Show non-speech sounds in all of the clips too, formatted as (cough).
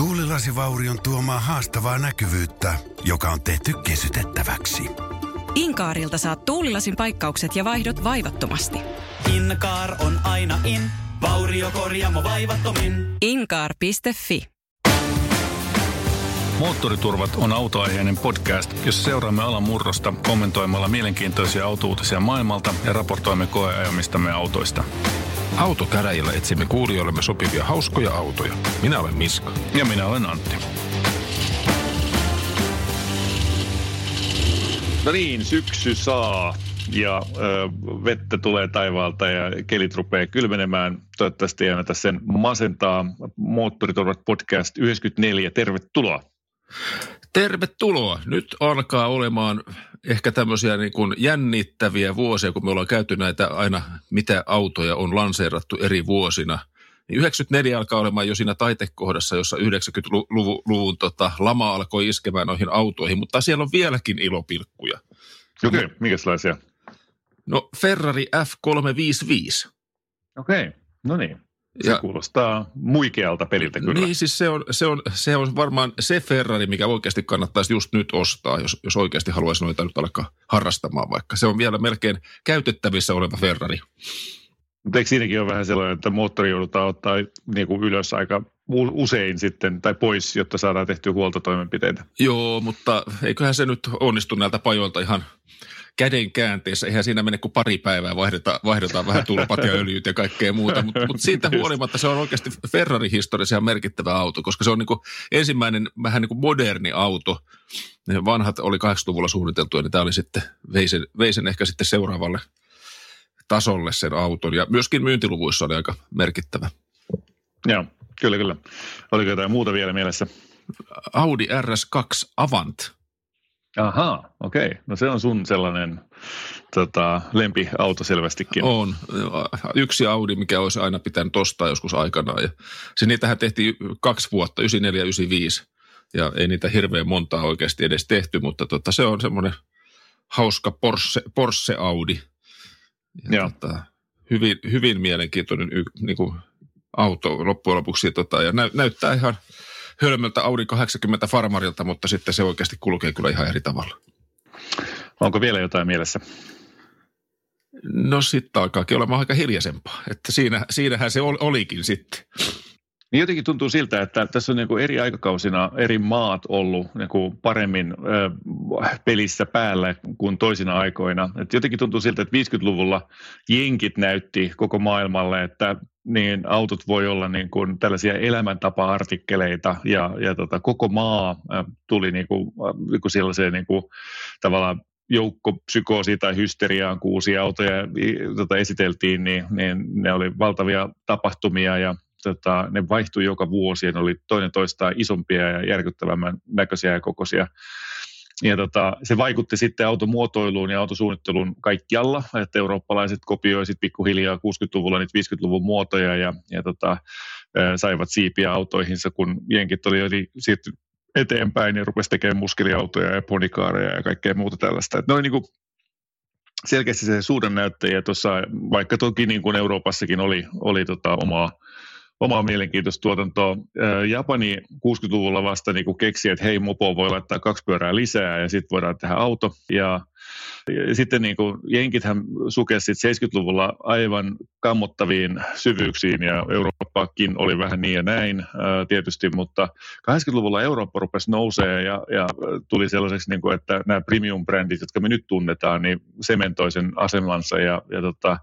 Tuulilasivaurion tuomaa haastavaa näkyvyyttä, joka on tehty kesytettäväksi. Inkaarilta saat tuulilasin paikkaukset ja vaihdot vaivattomasti. Inkaar on aina in, vauriokorjaamo vaivattomin. Inkaar.fi Moottoriturvat on autoaiheinen podcast, jossa seuraamme alan murrosta kommentoimalla mielenkiintoisia autouutisia maailmalta ja raportoimme koeajamistamme autoista. Autokäräjillä etsimme kuulijoillemme sopivia hauskoja autoja. Minä olen Miska. Ja minä olen Antti. No niin, syksy saa ja ö, vettä tulee taivaalta ja kelit rupeaa kylmenemään. Toivottavasti ei anneta sen masentaa. Moottoriturvat podcast 94, tervetuloa. Tervetuloa. Nyt alkaa olemaan ehkä tämmöisiä niin kuin jännittäviä vuosia, kun me ollaan käyty näitä aina, mitä autoja on lanseerattu eri vuosina. Niin 94 alkaa olemaan jo siinä taitekohdassa, jossa 90-luvun tota, lama alkoi iskemään noihin autoihin, mutta siellä on vieläkin ilopilkkuja. Okei, okay, minkälaisia? No Ferrari F355. Okei, okay. no niin. Se ja, kuulostaa muikealta peliltä kyllä. Niin, siis se on, se, on, se on varmaan se Ferrari, mikä oikeasti kannattaisi just nyt ostaa, jos, jos oikeasti haluaisi noita nyt alkaa harrastamaan vaikka. Se on vielä melkein käytettävissä oleva Ferrari. Mutta eikö siinäkin ole vähän sellainen, että moottori joudutaan ottaa niin kuin ylös aika usein sitten tai pois, jotta saadaan tehtyä huoltotoimenpiteitä? Joo, mutta eiköhän se nyt onnistu näiltä pajoilta ihan käden käänteessä. Eihän siinä mene kuin pari päivää, vaihdetaan, vaihdetaan vähän tulpat ja öljyt ja kaikkea muuta. Mutta mut siitä huolimatta se on oikeasti Ferrari-historiassa merkittävä auto, koska se on niin ensimmäinen vähän niin moderni auto. Ne vanhat oli 80-luvulla suunniteltu ja niin tämä oli sitten, veisen, veisen ehkä sitten seuraavalle tasolle sen auton. Ja myöskin myyntiluvuissa oli aika merkittävä. Joo, kyllä, kyllä. Oliko jotain muuta vielä mielessä? Audi RS2 Avant Ahaa, okei. No se on sun sellainen tota, lempiauto selvästikin. On. Yksi Audi, mikä olisi aina pitänyt ostaa joskus aikanaan. Ja se niitähän tehtiin kaksi vuotta, 94 ja 95. Ja ei niitä hirveän montaa oikeasti edes tehty, mutta tota, se on semmoinen hauska Porsche, Porsche Audi. Ja Tota, hyvin, hyvin mielenkiintoinen y, niin kuin auto loppujen lopuksi. Tota, ja näy, näyttää ihan – hölmöltä Audi 80 Farmarilta, mutta sitten se oikeasti kulkee kyllä ihan eri tavalla. Onko vielä jotain mielessä? No sitten alkaakin olemaan aika hiljaisempaa, että siinä, siinähän se olikin sitten. Niin jotenkin tuntuu siltä, että tässä on niin kuin eri aikakausina eri maat ollut niin kuin paremmin ö, pelissä päällä kuin toisina aikoina. Et jotenkin tuntuu siltä, että 50-luvulla jenkit näytti koko maailmalle, että niin autot voi olla niin kuin tällaisia elämäntapa-artikkeleita ja, ja tota, koko maa tuli niin kuin, niin kuin sellaiseen niin kuin, tavallaan joukkopsykoosi tai hysteriaan, kun uusia autoja tota, esiteltiin, niin, niin ne oli valtavia tapahtumia ja tota, ne vaihtui joka vuosi ja ne oli toinen toistaan isompia ja järkyttävämmän näköisiä ja kokoisia ja tota, se vaikutti sitten automuotoiluun ja autosuunnitteluun kaikkialla, että eurooppalaiset kopioivat pikkuhiljaa 60-luvulla niitä 50-luvun muotoja ja, ja tota, saivat siipiä autoihinsa, kun jenkit oli jo siirty eteenpäin ja rupesi tekemään muskeliautoja ja ponikaareja ja kaikkea muuta tällaista. Että ne oli niin kuin selkeästi se suhdannäyttäjä tuossa, vaikka toki niin kuin Euroopassakin oli, oli tota omaa omaa mielenkiintoista tuotantoa. Japani 60-luvulla vasta niin keksi, että hei, mopo voi laittaa kaksi pyörää lisää ja sitten voidaan tehdä auto. Ja ja sitten niin kuin, jenkithän sukesi 70-luvulla aivan kammottaviin syvyyksiin ja Eurooppakin oli vähän niin ja näin tietysti, mutta 80-luvulla Eurooppa rupesi nousee ja, ja tuli sellaiseksi, niin kuin, että nämä premium-brändit, jotka me nyt tunnetaan, niin sementoi sen asemansa ja, ja tota,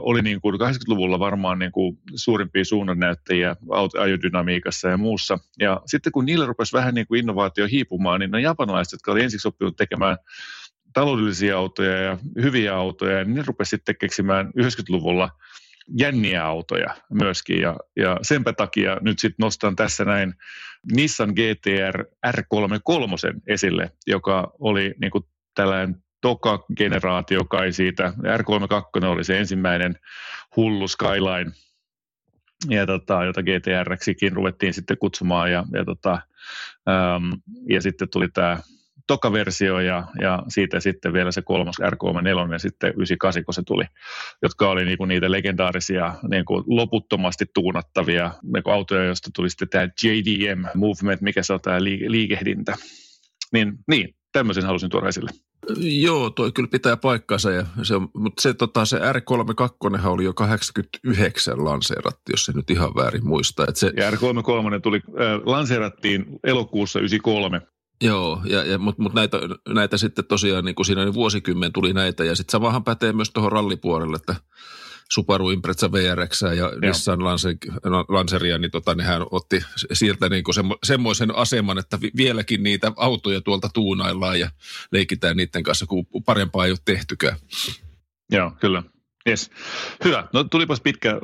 oli niin kuin 80-luvulla varmaan niin kuin suurimpia suunnannäyttäjiä ajodynamiikassa ja muussa. Ja sitten kun niillä rupesi vähän niin kuin innovaatio hiipumaan, niin ne japanilaiset, jotka oli ensiksi oppinut tekemään taloudellisia autoja ja hyviä autoja, niin ne rupesi sitten keksimään 90-luvulla jänniä autoja myöskin. Ja, ja senpä takia nyt sitten nostan tässä näin Nissan GTR R33 esille, joka oli niin kuin tällainen toka generaatio kai siitä. R32 oli se ensimmäinen hullu Skyline, ja tota, jota GTRksikin ruvettiin sitten kutsumaan. Ja, ja, tota, äm, ja sitten tuli tämä toka versio ja, ja siitä sitten vielä se kolmas R34 ja sitten 98, kun se tuli, jotka oli niinku niitä legendaarisia niinku loputtomasti tuunattavia niinku autoja, joista tuli sitten tämä JDM Movement, mikä se on tämä liikehdintä. Niin, niin tämmöisen halusin tuoda esille. Joo, toi kyllä pitää paikkansa, ja se, mutta se, tota, se R32 oli jo 89 lanseeratti, jos se nyt ihan väärin muistaa. Että se, ja R33 tuli, äh, lanseerattiin elokuussa 93. Joo, ja, ja, mutta mut näitä, näitä sitten tosiaan niin kuin siinä niin vuosikymmen tuli näitä, ja sitten samahan pätee myös tuohon rallipuolelle, että Subaru Impreza VRX ja Joo. Nissan Lanceria, niin tota, nehän otti sieltä niin kuin semmo, semmoisen aseman, että vieläkin niitä autoja tuolta tuunaillaan ja leikitään niiden kanssa, kun parempaa ei ole tehtykään. Joo, kyllä. Yes. Hyvä. No tulipas pitkä äh,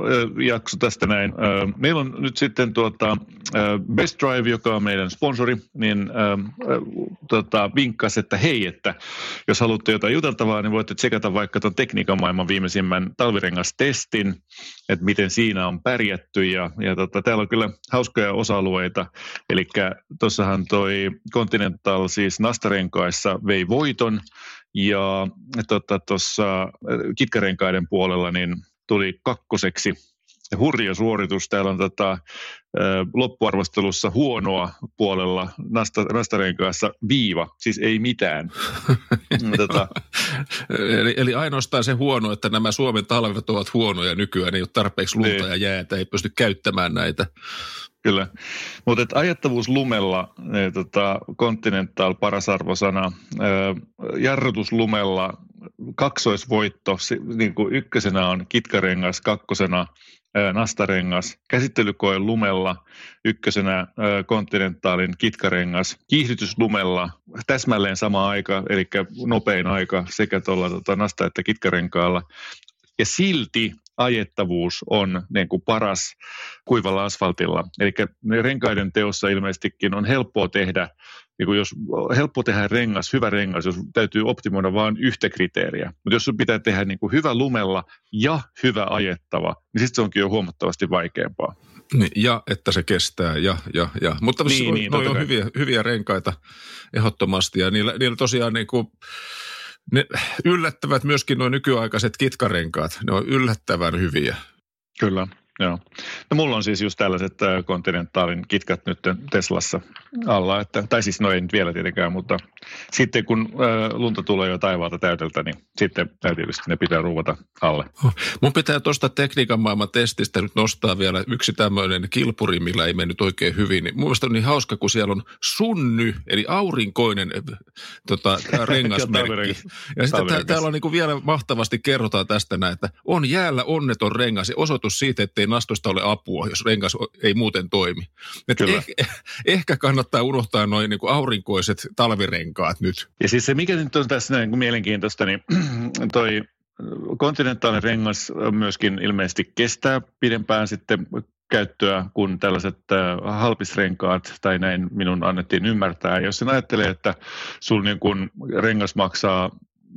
jakso tästä näin. Äh, meillä on nyt sitten tuota, äh, Best Drive, joka on meidän sponsori, niin äh, tota, vinkkas, että hei, että jos haluatte jotain juteltavaa, niin voitte tsekata vaikka tuon tekniikan maailman viimeisimmän talvirengastestin, että miten siinä on pärjätty. Ja, ja tota, täällä on kyllä hauskoja osa-alueita. Eli tuossahan toi Continental siis Nastarenkaissa vei voiton, ja tuossa tota, kitkarenkaiden puolella niin tuli kakkoseksi hurja suoritus. Täällä on tota, loppuarvostelussa huonoa puolella Nasta, Nastarenkaassa viiva, siis ei mitään. (laughs) tota. eli, eli ainoastaan se huono, että nämä Suomen talvet ovat huonoja nykyään, ei ole tarpeeksi lunta niin. ja jäätä, ei pysty käyttämään näitä. Kyllä, mutta ajattavuus lumella, ne, tota, Continental paras arvosana, jarrutus lumella, kaksoisvoitto, niin kuin ykkösenä on kitkarengas, kakkosena nastarengas, käsittelykoe lumella, ykkösenä kontinentaalin kitkarengas, kiihdytys lumella, täsmälleen sama aika, eli nopein aika sekä tuolla tota, nasta- että kitkarenkaalla. Ja silti ajettavuus on niin kuin paras kuivalla asfaltilla. Eli renkaiden teossa ilmeisestikin on helppoa tehdä, niin kuin jos helppo tehdä rengas, hyvä rengas, jos täytyy optimoida vain yhtä kriteeriä. Mutta jos sun pitää tehdä niin kuin hyvä lumella ja hyvä ajettava, niin sitten se onkin jo huomattavasti vaikeampaa. Niin, ja että se kestää, ja, ja, ja. Mutta niin, niin, on hyviä, hyviä renkaita ehdottomasti, ja niillä, niillä tosiaan niin kuin, ne yllättävät myöskin nuo nykyaikaiset kitkarenkaat. Ne on yllättävän hyviä. Kyllä. Joo. No mulla on siis just tällaiset äh, kontinentaalin kitkat nyt Teslassa alla, että, tai siis no ei nyt vielä tietenkään, mutta sitten kun äh, lunta tulee jo taivaalta täydeltä, niin sitten tietysti ne pitää ruuvata alle. Oh. Mun pitää tuosta tekniikan maailman testistä nyt nostaa vielä yksi tämmöinen kilpuri, millä ei mennyt oikein hyvin. Mun mielestä on niin hauska, kun siellä on sunny, eli aurinkoinen äh, tota, (laughs) rengasmerkki. ja sitten tää, täällä on niin kuin vielä mahtavasti kerrotaan tästä näin, että on jäällä onneton rengas ja osoitus siitä, että nastosta ole apua, jos rengas ei muuten toimi. Et ehkä, (laughs) ehkä kannattaa unohtaa noin niin aurinkoiset talvirenkaat nyt. Ja siis se, mikä nyt on tässä niin kuin mielenkiintoista, niin (clears throat) toi kontinentaalinen rengas myöskin ilmeisesti kestää pidempään sitten käyttöä kuin tällaiset halpisrenkaat, tai näin minun annettiin ymmärtää. Jos sen ajattelee, että sun niin kun rengas maksaa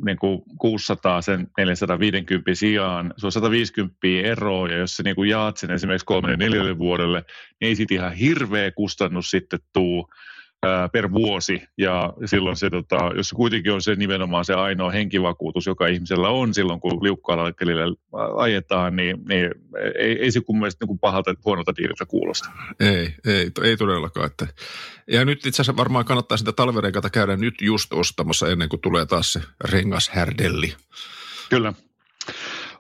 niin kuin 600 sen 450 sijaan, se on 150 eroa, ja jos sä niin kuin jaat sen esimerkiksi kolmelle neljälle vuodelle, niin ei siitä ihan hirveä kustannus sitten tuu per vuosi ja silloin se, tota, jos se kuitenkin on se nimenomaan se ainoa henkivakuutus, joka ihmisellä on silloin, kun liukkaalla kelillä ajetaan, niin, niin ei, ei se kun mielestä niin pahalta huonolta diililtä kuulosta. Ei, ei, ei todellakaan. Että. Ja nyt itse asiassa varmaan kannattaa sitä talverenkata käydä nyt just ostamassa ennen kuin tulee taas se rengashärdelli. Kyllä.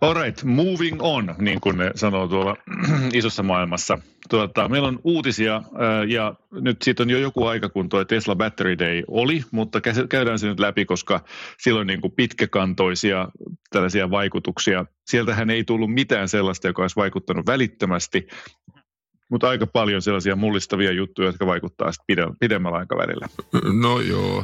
All right, moving on, niin kuin ne sanoo tuolla (clears throat) isossa maailmassa. Tuota, meillä on uutisia ja nyt siitä on jo joku aika, kun tuo Tesla Battery Day oli, mutta käydään se nyt läpi, koska silloin niin kuin pitkäkantoisia tällaisia vaikutuksia. Sieltähän ei tullut mitään sellaista, joka olisi vaikuttanut välittömästi, mutta aika paljon sellaisia mullistavia juttuja, jotka vaikuttaa sitten pidemmällä aikavälillä. No joo,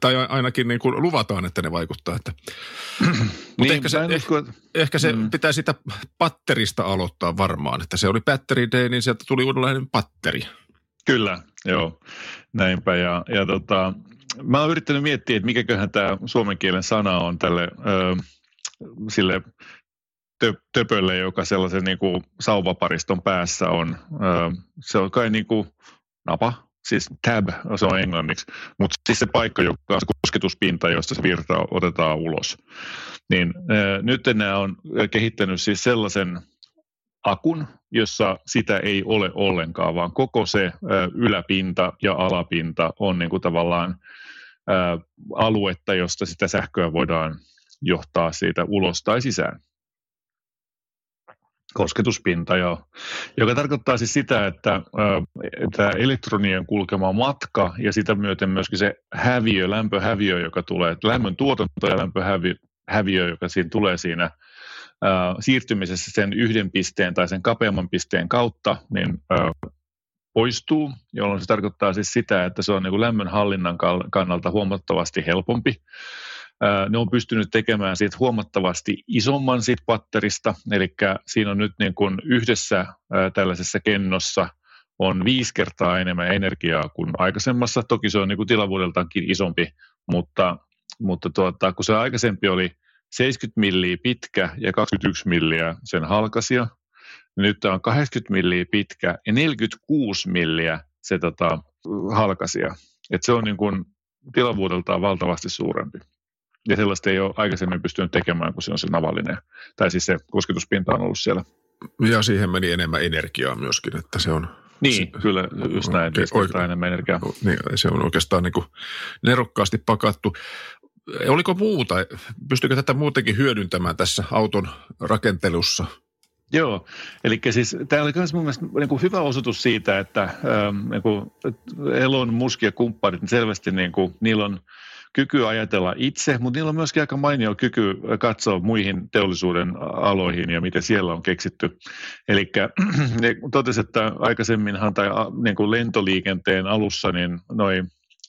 tai ainakin niin kuin luvataan, että ne vaikuttaa. Että. (clears throat) Mutta niin, ehkä se, usko, että... ehkä se mm. pitää sitä patterista aloittaa varmaan, että se oli battery day, niin sieltä tuli uudenlainen patteri. Kyllä, joo, näinpä. Ja, ja tota, mä oon yrittänyt miettiä, että mikäköhän tämä suomen kielen sana on tälle ö, sille töpölle, joka sellaisen niin kuin sauvapariston päässä on. Se on kai niin kuin napa, siis tab, se on englanniksi, mutta siis se paikka, joka on se kosketuspinta, josta se virta otetaan ulos. Niin nyt nämä on kehittänyt siis sellaisen akun, jossa sitä ei ole ollenkaan, vaan koko se yläpinta ja alapinta on niin kuin tavallaan aluetta, josta sitä sähköä voidaan johtaa siitä ulos tai sisään. Kosketuspinta, joo. Joka tarkoittaa siis sitä, että tämä elektronien kulkema matka ja sitä myöten myöskin se häviö, lämpöhäviö, joka tulee, lämmön tuotanto ja lämpöhäviö, joka siinä tulee siinä siirtymisessä sen yhden pisteen tai sen kapeamman pisteen kautta, niin poistuu, jolloin se tarkoittaa siis sitä, että se on niin kuin lämmön hallinnan kannalta huomattavasti helpompi. Ne on pystynyt tekemään siitä huomattavasti isomman siitä patterista, eli siinä on nyt niin kuin yhdessä tällaisessa kennossa on viisi kertaa enemmän energiaa kuin aikaisemmassa. Toki se on niin kuin tilavuudeltaankin isompi, mutta, mutta tuota, kun se aikaisempi oli 70 milliä pitkä ja 21 milliä sen halkasia, nyt tämä on 80 milliä pitkä ja 46 milliä se tota, halkasia. Et se on niin kuin tilavuudeltaan valtavasti suurempi. Ja sellaista ei ole aikaisemmin pystynyt tekemään, kun se on se navallinen. Tai siis se kosketuspinta on ollut siellä. Ja siihen meni enemmän energiaa myöskin, että se on... Niin, se, kyllä, just näin, oikein, enemmän energiaa. Niin, se on oikeastaan niin kuin nerokkaasti pakattu. Oliko muuta? Pystyykö tätä muutenkin hyödyntämään tässä auton rakentelussa – Joo, eli siis tämä oli myös mun mielestä niin kuin hyvä osoitus siitä, että ähm, niin kuin Elon Musk ja kumppanit niin selvästi niin kuin, niillä on kyky ajatella itse, mutta niillä on myöskin aika mainio kyky katsoa muihin teollisuuden aloihin ja miten siellä on keksitty. Eli (clears throat) ne totesi, että aikaisemminhan tai niin kuin lentoliikenteen alussa niin noi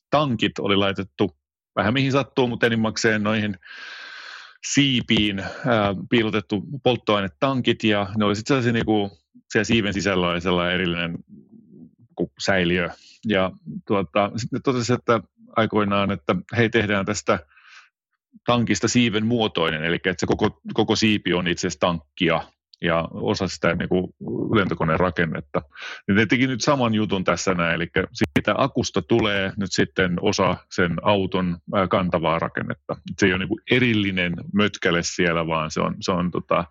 tankit oli laitettu vähän mihin sattuu, mutta enimmäkseen noihin siipiin ää, piilotettu polttoainetankit ja ne oli sitten sellaisia niin kuin, siellä siiven sisällä oli sellainen erillinen säiliö. Ja tuota, sitten totesi, että aikoinaan, että hei tehdään tästä tankista siiven muotoinen, eli että se koko, koko siipi on itse asiassa tankkia ja osa sitä niin kuin lentokoneen rakennetta. Niin ne teki nyt saman jutun tässä näin, eli siitä akusta tulee nyt sitten osa sen auton kantavaa rakennetta. Se ei ole niin kuin erillinen mötkäle siellä, vaan se on, se on tota,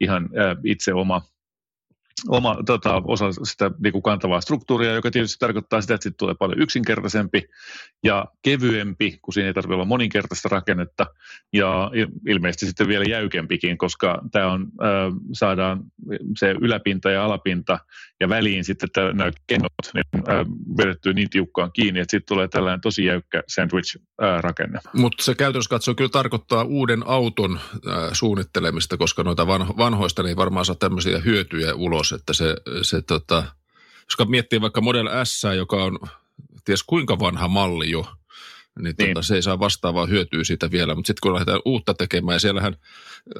ihan itse oma oma tota, osa sitä niin kuin kantavaa struktuuria, joka tietysti tarkoittaa sitä, että siitä tulee paljon yksinkertaisempi ja kevyempi, kun siinä ei tarvitse olla moninkertaista rakennetta ja ilmeisesti sitten vielä jäykempikin, koska tämä on, äh, saadaan se yläpinta ja alapinta ja väliin sitten nämä kennot niin, äh, vedettyä niin tiukkaan kiinni, että sitten tulee tällainen tosi jäykkä sandwich-rakenne. Mutta se käytännössä katsoo kyllä tarkoittaa uuden auton äh, suunnittelemista, koska noita vanhoista niin varmaan saa tämmöisiä hyötyjä ulos ulos, että se, se tota, jos miettii vaikka Model S, joka on ties kuinka vanha malli jo, niin, niin. Tota, se ei saa vastaavaa hyötyä siitä vielä. Mutta sitten kun lähdetään uutta tekemään, ja siellähän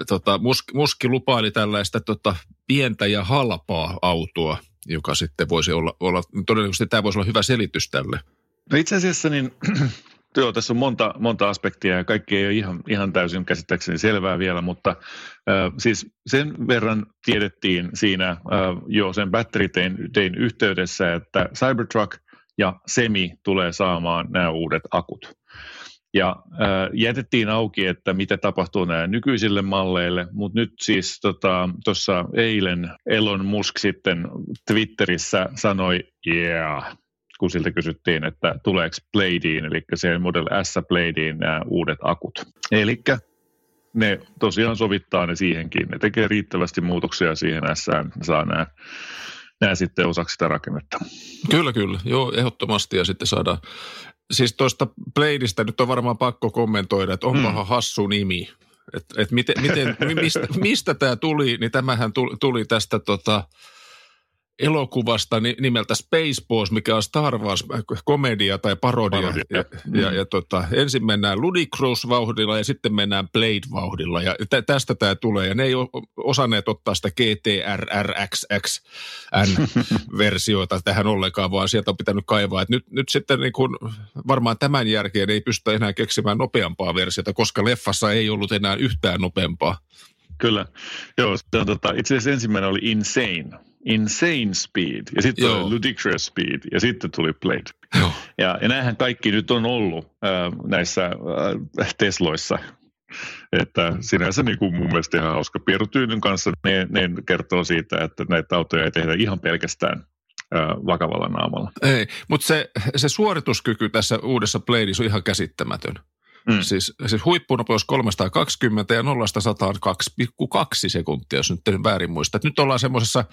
tota, Muski, Muski lupaili tällaista tota, pientä ja halpaa autoa, joka sitten voisi olla, olla todennäköisesti tämä voisi olla hyvä selitys tälle. No itse asiassa niin (clears throat) Joo, tässä on monta, monta aspektia ja kaikki ei ole ihan, ihan täysin käsittääkseni selvää vielä, mutta äh, siis sen verran tiedettiin siinä äh, jo sen Battery Dayn yhteydessä, että Cybertruck ja Semi tulee saamaan nämä uudet akut. Ja äh, jätettiin auki, että mitä tapahtuu näille nykyisille malleille, mutta nyt siis tuossa tota, eilen Elon Musk sitten Twitterissä sanoi, yeah, kun siltä kysyttiin, että tuleeko Bladeen, eli se Model S Bladeen nämä uudet akut. Eli ne tosiaan sovittaa ne siihenkin. Ne tekee riittävästi muutoksia siihen S, saa nämä, nämä sitten osaksi sitä rakennetta. Kyllä, kyllä. Joo, ehdottomasti. Ja sitten saadaan Siis tuosta Bladeista nyt on varmaan pakko kommentoida, että onpahan mm. hassu nimi. Että et miten, miten, mistä, mistä tämä tuli, niin tämähän tuli, tuli tästä tota, elokuvasta nimeltä Spaceballs, mikä on Star Wars-komedia tai parodia. parodia. Ja, mm. ja, ja tota, ensin mennään Ludicrous-vauhdilla ja sitten mennään Blade-vauhdilla. Ja tä, tästä tämä tulee. Ja ne ei ole osanneet ottaa sitä GTRRXXN-versiota (laughs) tähän ollenkaan, vaan sieltä on pitänyt kaivaa. Et nyt, nyt sitten niin kun, varmaan tämän jälkeen ei pystytä enää keksimään nopeampaa versiota, koska leffassa ei ollut enää yhtään nopeampaa. Kyllä. Joo, se on, tota, itse asiassa ensimmäinen oli Insane. Insane Speed ja sitten Joo. tuli Ludicrous Speed ja sitten tuli Blade. Joo. Ja, ja näinhän kaikki nyt on ollut äh, näissä äh, Tesloissa. Että sinänsä niin kuin mun mielestä ihan hauska. Pieru Tyynyn kanssa ne, ne kertoo siitä, että näitä autoja ei tehdä ihan pelkästään äh, vakavalla naamalla. Ei, mutta se, se suorituskyky tässä uudessa Bladeissa on ihan käsittämätön. Mm. Siis, siis huippunopeus 320 ja 0 100 on 2,2 sekuntia, jos nyt en väärin muista. Et nyt ollaan semmoisessa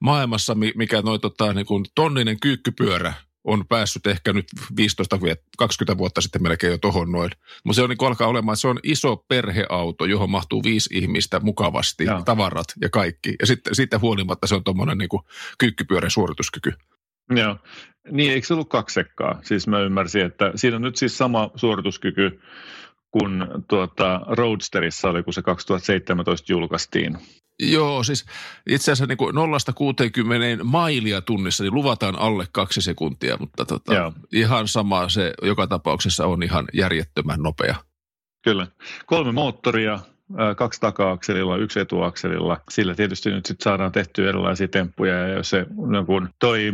maailmassa, mi- mikä noin tota, niin kuin tonninen kyykkypyörä on päässyt ehkä nyt 15-20 vuotta sitten melkein jo tohon noin. Mutta se on niin alkaa olemaan, että se on iso perheauto, johon mahtuu viisi ihmistä mukavasti, Joo. tavarat ja kaikki. Ja sitten siitä huolimatta se on tuommoinen niin kyykkypyörän suorituskyky. Joo. Niin, eikö se ollut kaksi sekkaa? Siis mä ymmärsin, että siinä on nyt siis sama suorituskyky kuin tuota Roadsterissa oli, kun se 2017 julkaistiin. Joo, siis itse asiassa niin kuin 0-60 mailia tunnissa niin luvataan alle kaksi sekuntia, mutta tota, Joo. ihan sama se joka tapauksessa on ihan järjettömän nopea. Kyllä. Kolme moottoria, kaksi taka-akselilla, yksi etuakselilla. Sillä tietysti nyt sit saadaan tehtyä erilaisia temppuja ja jos se no kun toi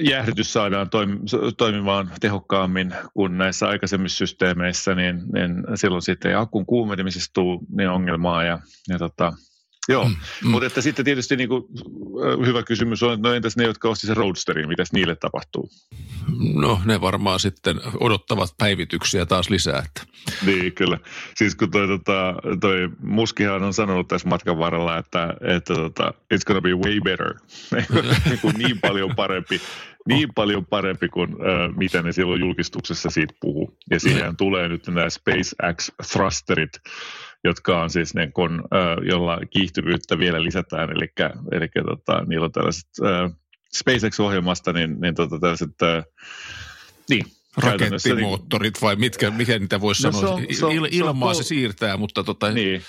jäähdytys saadaan toim- toimimaan tehokkaammin kuin näissä aikaisemmissa systeemeissä, niin, niin silloin sitten ei akun kuumenemisesta tule niin ongelmaa. Ja, ja tota, joo, mm, mm. mutta että sitten tietysti niin kuin, hyvä kysymys on, että no entäs ne, jotka osti sen Roadsterin, mitäs niille tapahtuu? No ne varmaan sitten odottavat päivityksiä taas lisää. Että. Niin, kyllä. Siis kun toi, tota, toi Muskihan on sanonut tässä matkan varrella, että, että tota, it's gonna be way better. (laughs) niin, kuin niin paljon parempi, niin paljon parempi kuin äh, mitä ne silloin julkistuksessa siitä puhuu. Ja siihen tulee nyt nämä SpaceX thrusterit, jotka on siis ne, kun, jolla kiihtyvyyttä vielä lisätään. Eli, eli tota, niillä on tällaiset äh, SpaceX-ohjelmasta, niin, niin tota, tällaiset, äh, niin, niin- Rakettimoottorit vai mitkä, mikä niitä voisi No sanoa? se on- se on- Il, se on ilmaa se siirtää, mutta tota, Niin,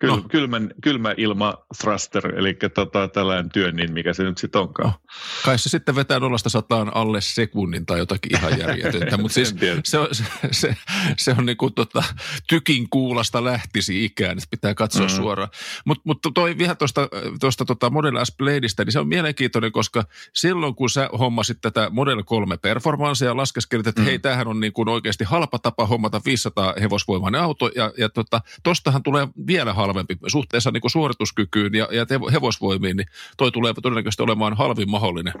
Kyl, no, kylmän, kylmä ilma thruster, eli tota, tällainen työnnin, mikä se nyt sitten onkaan. No. kai se sitten vetää nollasta sataan alle sekunnin tai jotakin ihan järjetöntä, (laughs) mutta siis se on, se, se, se on niin kuin tota, tykin kuulasta lähtisi ikään, että pitää katsoa mm. Suoraan. Mutta mut toi vielä tuosta tosta, tota Model S Bladeista, niin se on mielenkiintoinen, koska silloin kun sä hommasit tätä Model 3 performanssia ja laskeskelit, että mm. Hei, tämähän on niin kuin oikeasti halpa tapa hommata 500 hevosvoimainen auto, ja, ja tota, tostahan tulee vielä halvempi suhteessa niin kuin suorituskykyyn ja, ja hevosvoimiin, niin toi tulee todennäköisesti olemaan halvin mahdollinen.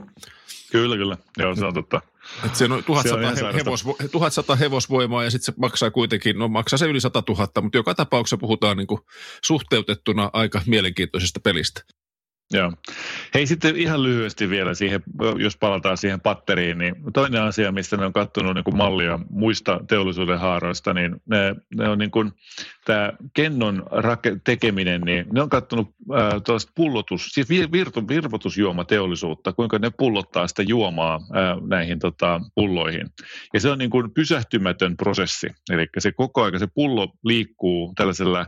Kyllä, kyllä. Joo, se on totta. Että se on 1100, Se on hevosvo, 1100 hevosvoimaa ja sitten se maksaa kuitenkin, no maksaa se yli 100 000, mutta joka tapauksessa puhutaan niin kuin suhteutettuna aika mielenkiintoisesta pelistä. Joo. Hei sitten ihan lyhyesti vielä siihen, jos palataan siihen patteriin, niin toinen asia, mistä ne on katsonut niin mallia muista teollisuuden haaroista, niin ne, ne on niin kuin, tämä kennon rake, tekeminen, niin ne on katsonut äh, tuollaista pullotus, siis vir, virtu, virvotusjuomateollisuutta, kuinka ne pullottaa sitä juomaa äh, näihin tota, pulloihin. Ja se on niin kuin pysähtymätön prosessi, eli se koko aika se pullo liikkuu tällaisella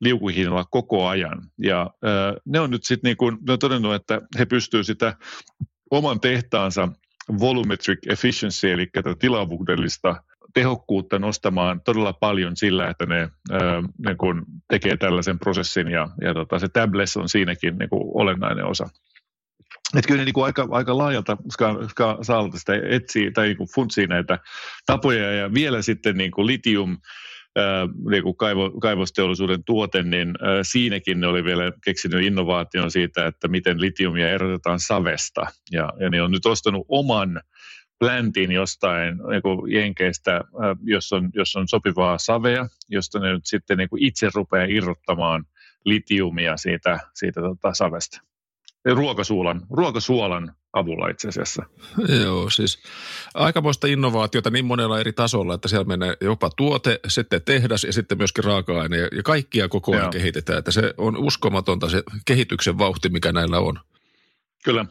liukuhihnalla koko ajan. Ja ne on nyt sitten niin todennut, että he pystyvät sitä oman tehtaansa volumetric efficiency, eli tätä tilavuudellista tehokkuutta nostamaan todella paljon sillä, että ne, ö, ne kun tekee tällaisen prosessin ja, ja tota, se tabless on siinäkin niin kuin olennainen osa. Että kyllä ne niin kuin aika, aika laajalta saalta sitä etsii tai niin kuin funtsii näitä tapoja ja vielä sitten niin kuin litium ää, niin kuin kaivo, kaivosteollisuuden tuote, niin siinäkin ne oli vielä keksinyt innovaation siitä, että miten litiumia erotetaan savesta. Ja, ja ne on nyt ostanut oman plantin jostain niin jenkeistä, jos on, jos on sopivaa savea, josta ne nyt sitten niin kuin itse rupeaa irrottamaan litiumia siitä, siitä tota savesta. Ruokasuolan, ruokasuolan avulla itse asiassa. Joo, siis aikamoista innovaatiota niin monella eri tasolla, että siellä menee jopa tuote, sitten tehdas ja sitten myöskin raaka-aine ja, ja kaikkia koko ajan Joo. kehitetään. Että se on uskomatonta se kehityksen vauhti, mikä näillä on. Kyllä.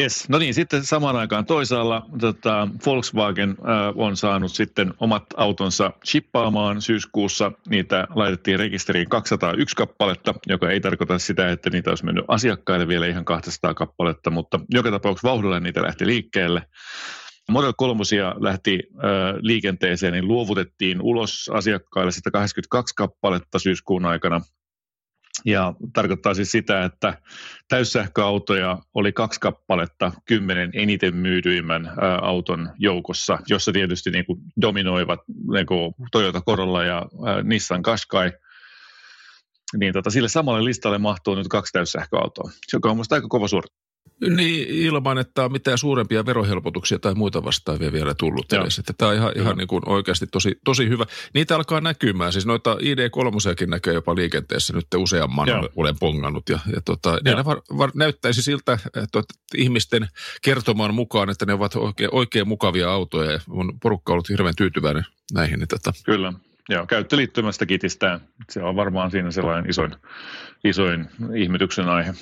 Yes. No niin, sitten samaan aikaan toisaalla tota, Volkswagen äh, on saanut sitten omat autonsa chippaamaan syyskuussa. Niitä laitettiin rekisteriin 201 kappaletta, joka ei tarkoita sitä, että niitä olisi mennyt asiakkaille vielä ihan 200 kappaletta, mutta joka tapauksessa vauhdilla niitä lähti liikkeelle. Model 3 lähti ö, liikenteeseen, niin luovutettiin ulos asiakkaille 182 kappaletta syyskuun aikana. Ja tarkoittaa siis sitä, että täyssähköautoja oli kaksi kappaletta kymmenen eniten myydyimmän auton joukossa, jossa tietysti niin kuin dominoivat niin kuin Toyota Corolla ja Nissan Qashqai. Niin tota, sille samalle listalle mahtuu nyt kaksi täyssähköautoa, joka on minusta aika kova suoritus. Niin, ilman, että on mitään suurempia verohelpotuksia tai muita vastaavia vielä tullut Joo. edes. Että tämä on ihan, ihan niin kuin oikeasti tosi, tosi hyvä. Niitä alkaa näkymään. Siis noita ID3 näkee jopa liikenteessä nyt useamman Joo. olen pongannut. Ja, ja tota, ne var, var, näyttäisi siltä että, ihmisten kertomaan mukaan, että ne ovat oikein, oikein mukavia autoja. Ja on porukka ollut hirveän tyytyväinen näihin. Niin tota, Kyllä. Joo, käyttöliittymästä kitistään. Se on varmaan siinä sellainen isoin, isoin ihmetyksen aihe.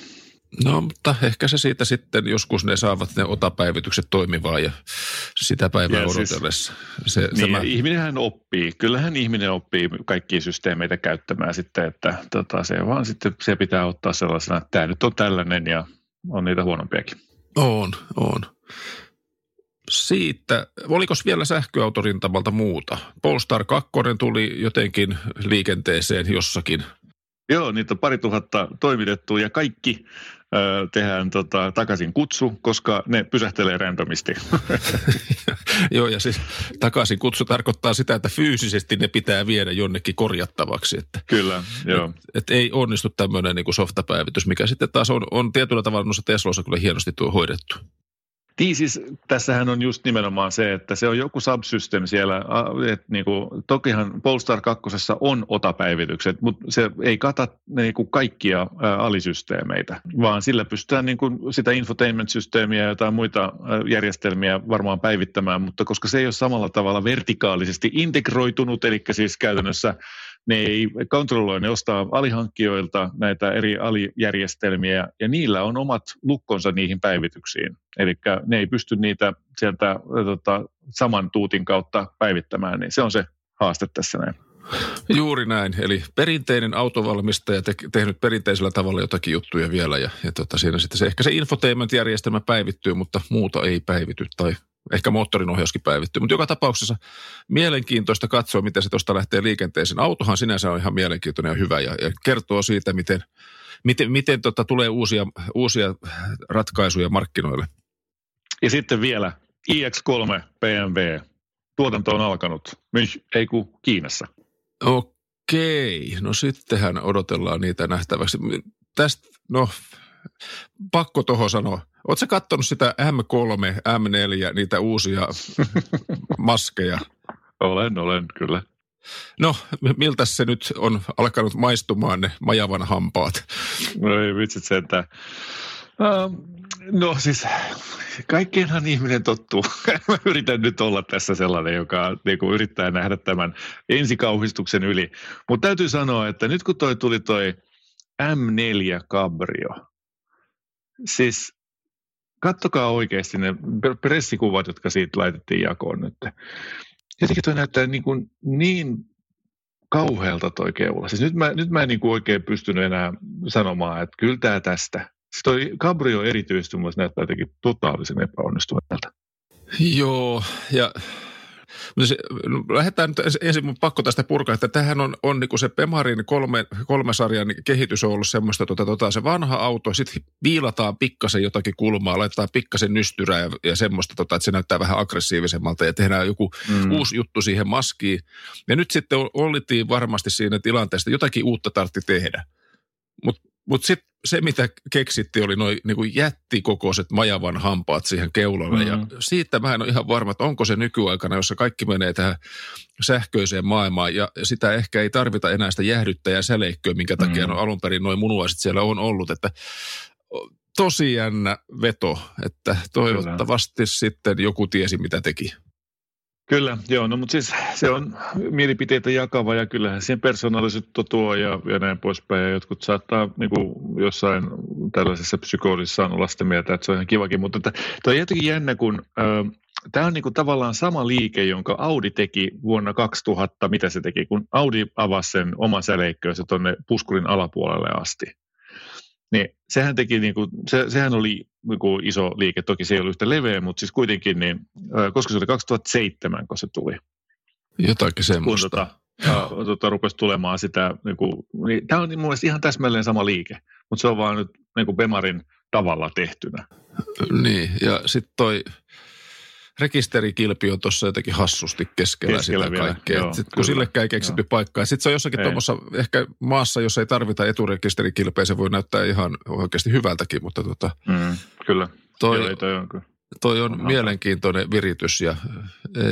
No, mutta ehkä se siitä sitten joskus ne saavat ne otapäivitykset toimivaan ja sitä päivää Ja siis- odotellessa. Se, Niin, tämä, ihminenhän oppii. Kyllähän ihminen oppii kaikkia systeemeitä käyttämään sitten, että tota, se vaan sitten se pitää ottaa sellaisena, että tämä nyt on tällainen ja on niitä huonompiakin. On, on. Siitä, oliko vielä sähköautorintamalta muuta? Polestar 2 tuli jotenkin liikenteeseen jossakin. Joo, niitä on pari tuhatta toimitettu ja kaikki ö, tehdään tota, takaisin kutsu, koska ne pysähtelee randomisti. (laughs) Joo, ja siis takaisin kutsu tarkoittaa sitä, että fyysisesti ne pitää viedä jonnekin korjattavaksi. Että, Kyllä, joo. että ei onnistu tämmöinen niin softapäivitys, mikä sitten taas on, on tietyllä tavalla noissa Tesloissa kyllä hienosti tuo hoidettu. Niin siis tässähän on just nimenomaan se, että se on joku subsystem siellä, a- et niinku, tokihan Polestar 2 on otapäivitykset, mutta se ei kata niinku kaikkia alisysteemeitä, vaan sillä pystytään niinku sitä infotainment-systeemiä ja jotain muita järjestelmiä varmaan päivittämään, mutta koska se ei ole samalla tavalla vertikaalisesti integroitunut, eli siis käytännössä ne ei kontrolloi, ne ostaa alihankkijoilta näitä eri alijärjestelmiä ja niillä on omat lukkonsa niihin päivityksiin. Eli ne ei pysty niitä sieltä tota, saman tuutin kautta päivittämään, niin se on se haaste tässä näin. Juuri näin. Eli perinteinen autovalmistaja te- tehnyt perinteisellä tavalla jotakin juttuja vielä ja, ja tota, siinä sitten se, ehkä se infotainment-järjestelmä päivittyy, mutta muuta ei päivity tai ehkä moottorin ohjauskin päivittyy. Mutta joka tapauksessa mielenkiintoista katsoa, miten se tuosta lähtee liikenteeseen. Autohan sinänsä on ihan mielenkiintoinen ja hyvä ja, ja kertoo siitä, miten, miten, miten tota, tulee uusia, uusia ratkaisuja markkinoille. Ja sitten vielä iX3 BMW. Tuotanto on alkanut. Münch, ei kun Kiinassa. Okei, no sittenhän odotellaan niitä nähtäväksi. Tästä, no, pakko tuohon sanoa. Oletko katsonut sitä M3, M4, niitä uusia (laughs) maskeja? Olen, olen, kyllä. No, miltä se nyt on alkanut maistumaan ne majavan hampaat? No ei vitsit sentään. Uh, no siis kaikkeenhan ihminen tottuu. (laughs) Mä yritän nyt olla tässä sellainen, joka niin kuin yrittää nähdä tämän ensikauhistuksen yli. Mutta täytyy sanoa, että nyt kun toi tuli toi M4 Cabrio, siis kattokaa oikeasti ne pressikuvat, jotka siitä laitettiin jakoon nyt. Jotenkin toi näyttää niin, kuin niin kauhealta toi keula. Siis nyt mä, nyt mä en niin kuin oikein pystynyt enää sanomaan, että kyllä tämä tästä. Toi Cabrio erityisesti mun näyttää jotenkin totaalisen epäonnistuneelta. Joo, ja mutta se, no, lähdetään nyt ens- ensin mun pakko tästä purkaa, että tämähän on, on niin se Pemarin kolme, kolme sarjan kehitys on ollut semmoista, tota, tota, se vanha auto, sitten viilataan pikkasen jotakin kulmaa, laitetaan pikkasen nystyrää ja, ja semmoista, tota, että se näyttää vähän aggressiivisemmalta ja tehdään joku mm. uusi juttu siihen maskiin. Ja nyt sitten ol- oltiin varmasti siinä tilanteessa, että jotakin uutta tartti tehdä. Mutta mut sitten se, mitä keksitti, oli noin niin jättikokoiset majavan hampaat siihen keulalle. Mm. Ja siitä mä en ole ihan varma, että onko se nykyaikana, jossa kaikki menee tähän sähköiseen maailmaan. Ja sitä ehkä ei tarvita enää sitä jäähdyttäjää säleikköä, minkä takia Mm. no, alun perin noin munuaiset siellä on ollut. Että tosi jännä veto, että toivottavasti sitten joku tiesi, mitä teki. Kyllä, joo, no mutta siis se on mielipiteitä jakava ja kyllähän siihen persoonallisuutta tuo ja, ja näin poispäin. Ja jotkut saattaa niin kuin jossain tällaisessa psykoosissa olla sitä mieltä, että se on ihan kivakin. Mutta toi on jotenkin jännä, kun tämä on niin kuin tavallaan sama liike, jonka Audi teki vuonna 2000, mitä se teki, kun Audi avasi sen oman säleikköönsä tuonne puskurin alapuolelle asti. Niin sehän teki, niin kuin, se, sehän oli niin kuin iso liike, toki se ei ollut yhtä leveä, mutta siis kuitenkin, niin, koska se oli 2007, kun se tuli. Jotakin semmoista. Kun, tota, ja, tota, rupesi tulemaan sitä, niin kuin, niin, tämä on mun mielestä ihan täsmälleen sama liike, mutta se on vaan nyt niin kuin Bemarin tavalla tehtynä. Niin, ja sitten toi rekisterikilpi on tuossa jotenkin hassusti keskellä, keskellä sitä vielä, kaikkea. Joo, sit, kun sillekään ei keksitty joo. paikkaa. Sitten se on jossakin tuommoissa, ehkä maassa, jos ei tarvita eturekisterikilpeä, se voi näyttää ihan oikeasti hyvältäkin, mutta tota, mm, kyllä. Toi, joo, toi on, kyllä. toi on mielenkiintoinen viritys ja e,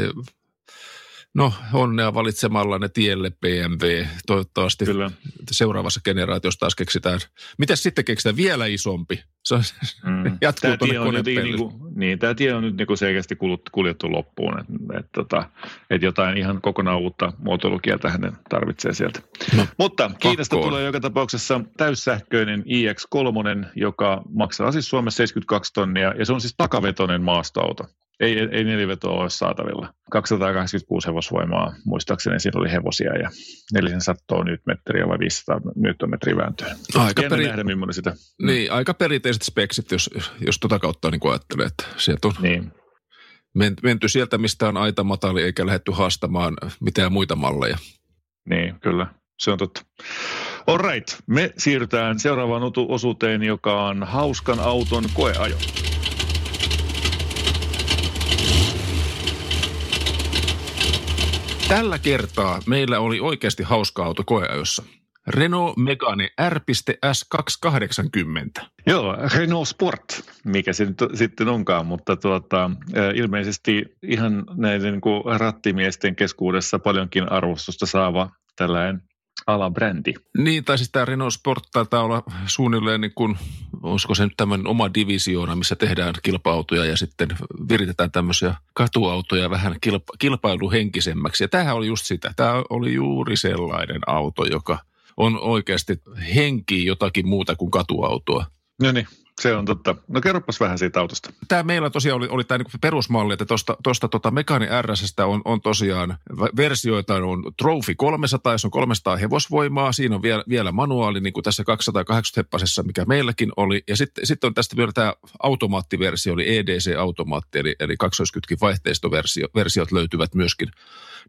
No, onnea valitsemalla ne tielle BMW. Toivottavasti Kyllä. seuraavassa generaatiossa taas keksitään. Miten sitten keksitään vielä isompi? Se on, mm. (laughs) jatkuu tämä tie on nyt, niin, kuin, niin, tämä tie on nyt niin selkeästi kuljettu loppuun. Että et, tota, et jotain ihan kokonaan uutta muotoilukieltä hänen tarvitsee sieltä. No, Mutta Kiinasta pakkoon. tulee joka tapauksessa täyssähköinen iX3, joka maksaa siis Suomessa 72 tonnia, ja se on siis takavetoinen maastoauto. Ei, ei nelivetoa ole saatavilla. 286 hevosvoimaa, muistaakseni siinä oli hevosia ja 400 newtonmetriä vai 500 newtonmetriä vääntöä. Aika, peri... nähdä, sitä. Niin, aika perinteiset speksit, jos, jos tuota kautta niin ajattelee, että sieltä on niin. menty sieltä, mistä on aita matali, eikä lähdetty haastamaan mitään muita malleja. Niin, kyllä. Se on totta. All right. Me siirrytään seuraavaan osuuteen, joka on hauskan auton koeajo. Tällä kertaa meillä oli oikeasti hauska auto koeajossa. Renault Megane R.S280. Joo, Renault Sport, mikä se nyt sitten onkaan, mutta tuota, ilmeisesti ihan näiden niin rattimiesten keskuudessa paljonkin arvostusta saava tällainen alabrändi. Niin, tai siis tämä Renault Sport taitaa olla suunnilleen niin kuin, olisiko se nyt tämän oma divisioona, missä tehdään kilpa-autoja ja sitten viritetään tämmöisiä katuautoja vähän kilpa- kilpailuhenkisemmäksi. Ja tämähän oli just sitä. Tämä oli juuri sellainen auto, joka on oikeasti henki jotakin muuta kuin katuautoa. No niin, se on totta. No kerropas vähän siitä autosta. Tämä meillä tosiaan oli, oli tämä niin perusmalli, että tuosta tota Megane RSstä on, on tosiaan versioita on Trophy 300, jos on 300 hevosvoimaa. Siinä on vielä, vielä manuaali, niin kuin tässä 280 heppasessa, mikä meilläkin oli. Ja sitten sit on tästä vielä tämä automaattiversio, eli EDC-automaatti, eli, eli kaksoiskytkin vaihteistoversiot löytyvät myöskin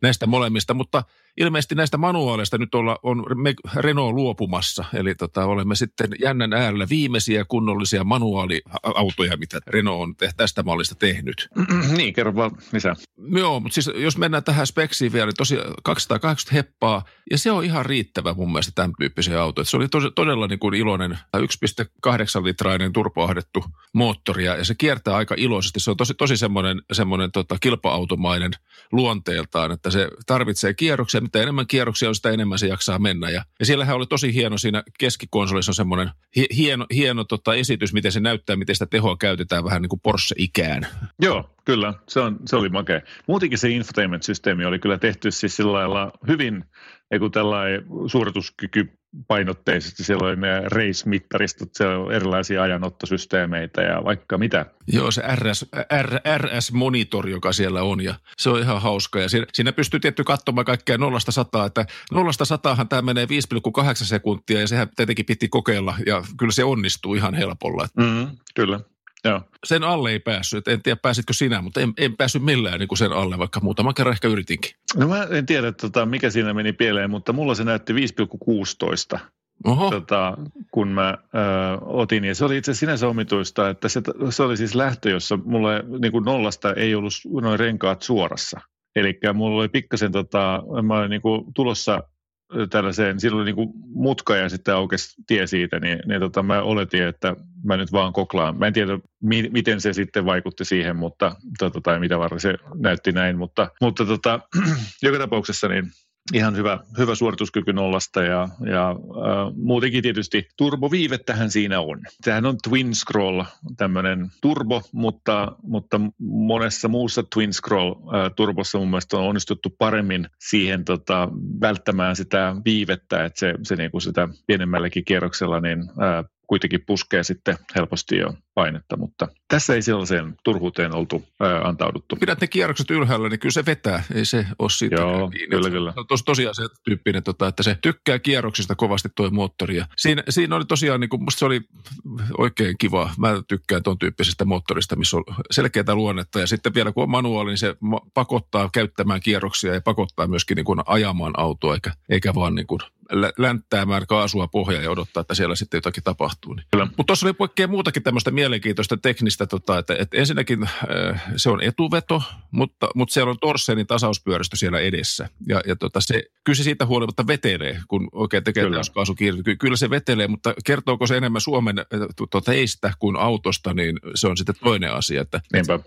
näistä molemmista. Mutta ilmeisesti näistä manuaaleista nyt olla, on Renault luopumassa. Eli tota, olemme sitten jännän äärellä viimeisiä kunnollisia manuaaliautoja, mitä Renault on te- tästä mallista tehnyt. (clears throat) niin, kerro vaan lisää. Joo, mutta siis jos mennään tähän speksiin vielä, niin tosiaan 280 heppaa, ja se on ihan riittävä mun mielestä tämän tyyppisiä autoja. Se oli tos, todella niin kuin iloinen 1,8 litrainen turpoahdettu moottori, ja se kiertää aika iloisesti. Se on tosi, tosi semmoinen, semmoinen tota, kilpa-automainen luonteeltaan, että se tarvitsee kierroksia, mitä enemmän kierroksia on, sitä enemmän se jaksaa mennä. Ja, ja siellähän oli tosi hieno siinä keskikonsolissa on semmoinen hieno, hieno tota esitys, miten se näyttää, miten sitä tehoa käytetään vähän niin kuin Porsche-ikään. Joo, kyllä. Se, on, se oli makea. Muutenkin se infotainment-systeemi oli kyllä tehty siis sillä lailla hyvin, kun tällainen suorituskyky painotteisesti. Siellä oli ne race-mittaristot, siellä on erilaisia ajanottosysteemeitä ja vaikka mitä. Joo, se RS, R, RS-monitor, joka siellä on ja se on ihan hauska. Ja siinä, siinä pystyy tietty katsomaan kaikkea nollasta sataa, että nollasta sataahan tämä menee 5,8 sekuntia ja sehän tietenkin piti kokeilla ja kyllä se onnistuu ihan helpolla. Mm, kyllä. Joo. Sen alle ei päässyt. En tiedä, pääsitkö sinä, mutta en, en päässyt millään niin kuin sen alle, vaikka muutaman kerran ehkä yritinkin. No mä en tiedä, tota, mikä siinä meni pieleen, mutta mulla se näytti 5,16. Oho. Tota, kun mä ö, otin. Ja se oli itse sinänsä omituista, että se, se oli siis lähtö, jossa mulla niin kuin nollasta ei ollut noin renkaat suorassa. Eli mulla oli pikkasen, tota, mä olin niin kuin tulossa tällaiseen, silloin niin kuin mutka ja sitten aukesi tie siitä, niin, niin tota, mä oletin, että mä nyt vaan koklaan. Mä en tiedä, mi- miten se sitten vaikutti siihen, mutta, tota, tai mitä varten se näytti näin, mutta, mutta tota, (clears throat) joka tapauksessa niin ihan hyvä, hyvä suorituskyky nollasta ja, ja äh, muutenkin tietysti turboviivettähän siinä on. Tämähän on twin scroll, tämmöinen turbo, mutta, mutta monessa muussa twin scroll äh, turbossa mun mielestä on onnistuttu paremmin siihen tota, välttämään sitä viivettä, että se, se niinku sitä pienemmälläkin kierroksella niin, äh, kuitenkin puskee sitten helposti jo painetta, mutta tässä ei sellaiseen turhuuteen oltu ää, antauduttu. Pidät ne kierrokset ylhäällä, niin kyllä se vetää, ei se ole siitä Joo, kiinni. kyllä, kyllä. Se on tos, tosiaan se tyyppinen, tota, että se tykkää kierroksista kovasti tuo moottori. Ja siinä, siinä oli tosiaan, niin kuin, musta se oli oikein kiva. Mä tykkään tuon tyyppisestä moottorista, missä on selkeää luonnetta. Ja sitten vielä kun on manuaali, niin se pakottaa käyttämään kierroksia ja pakottaa myöskin niin kuin ajamaan autoa, eikä, eikä vaan niin kuin länttäämään kaasua pohjaa ja odottaa, että siellä sitten jotakin tapahtuu. Niin. Mutta tuossa oli poikkea muutakin tämmöistä mielenkiintoista teknistä, tota, että, että ensinnäkin äh, se on etuveto, mutta, mutta siellä on Torssenin tasauspyöristö siellä edessä. Ja, ja tota, se, kyllä se siitä huolimatta vetelee, kun oikein tekee kaasukiirto. Ky- kyllä se vetelee, mutta kertooko se enemmän Suomen tuota, teistä kuin autosta, niin se on sitten toinen asia. Että, Niinpä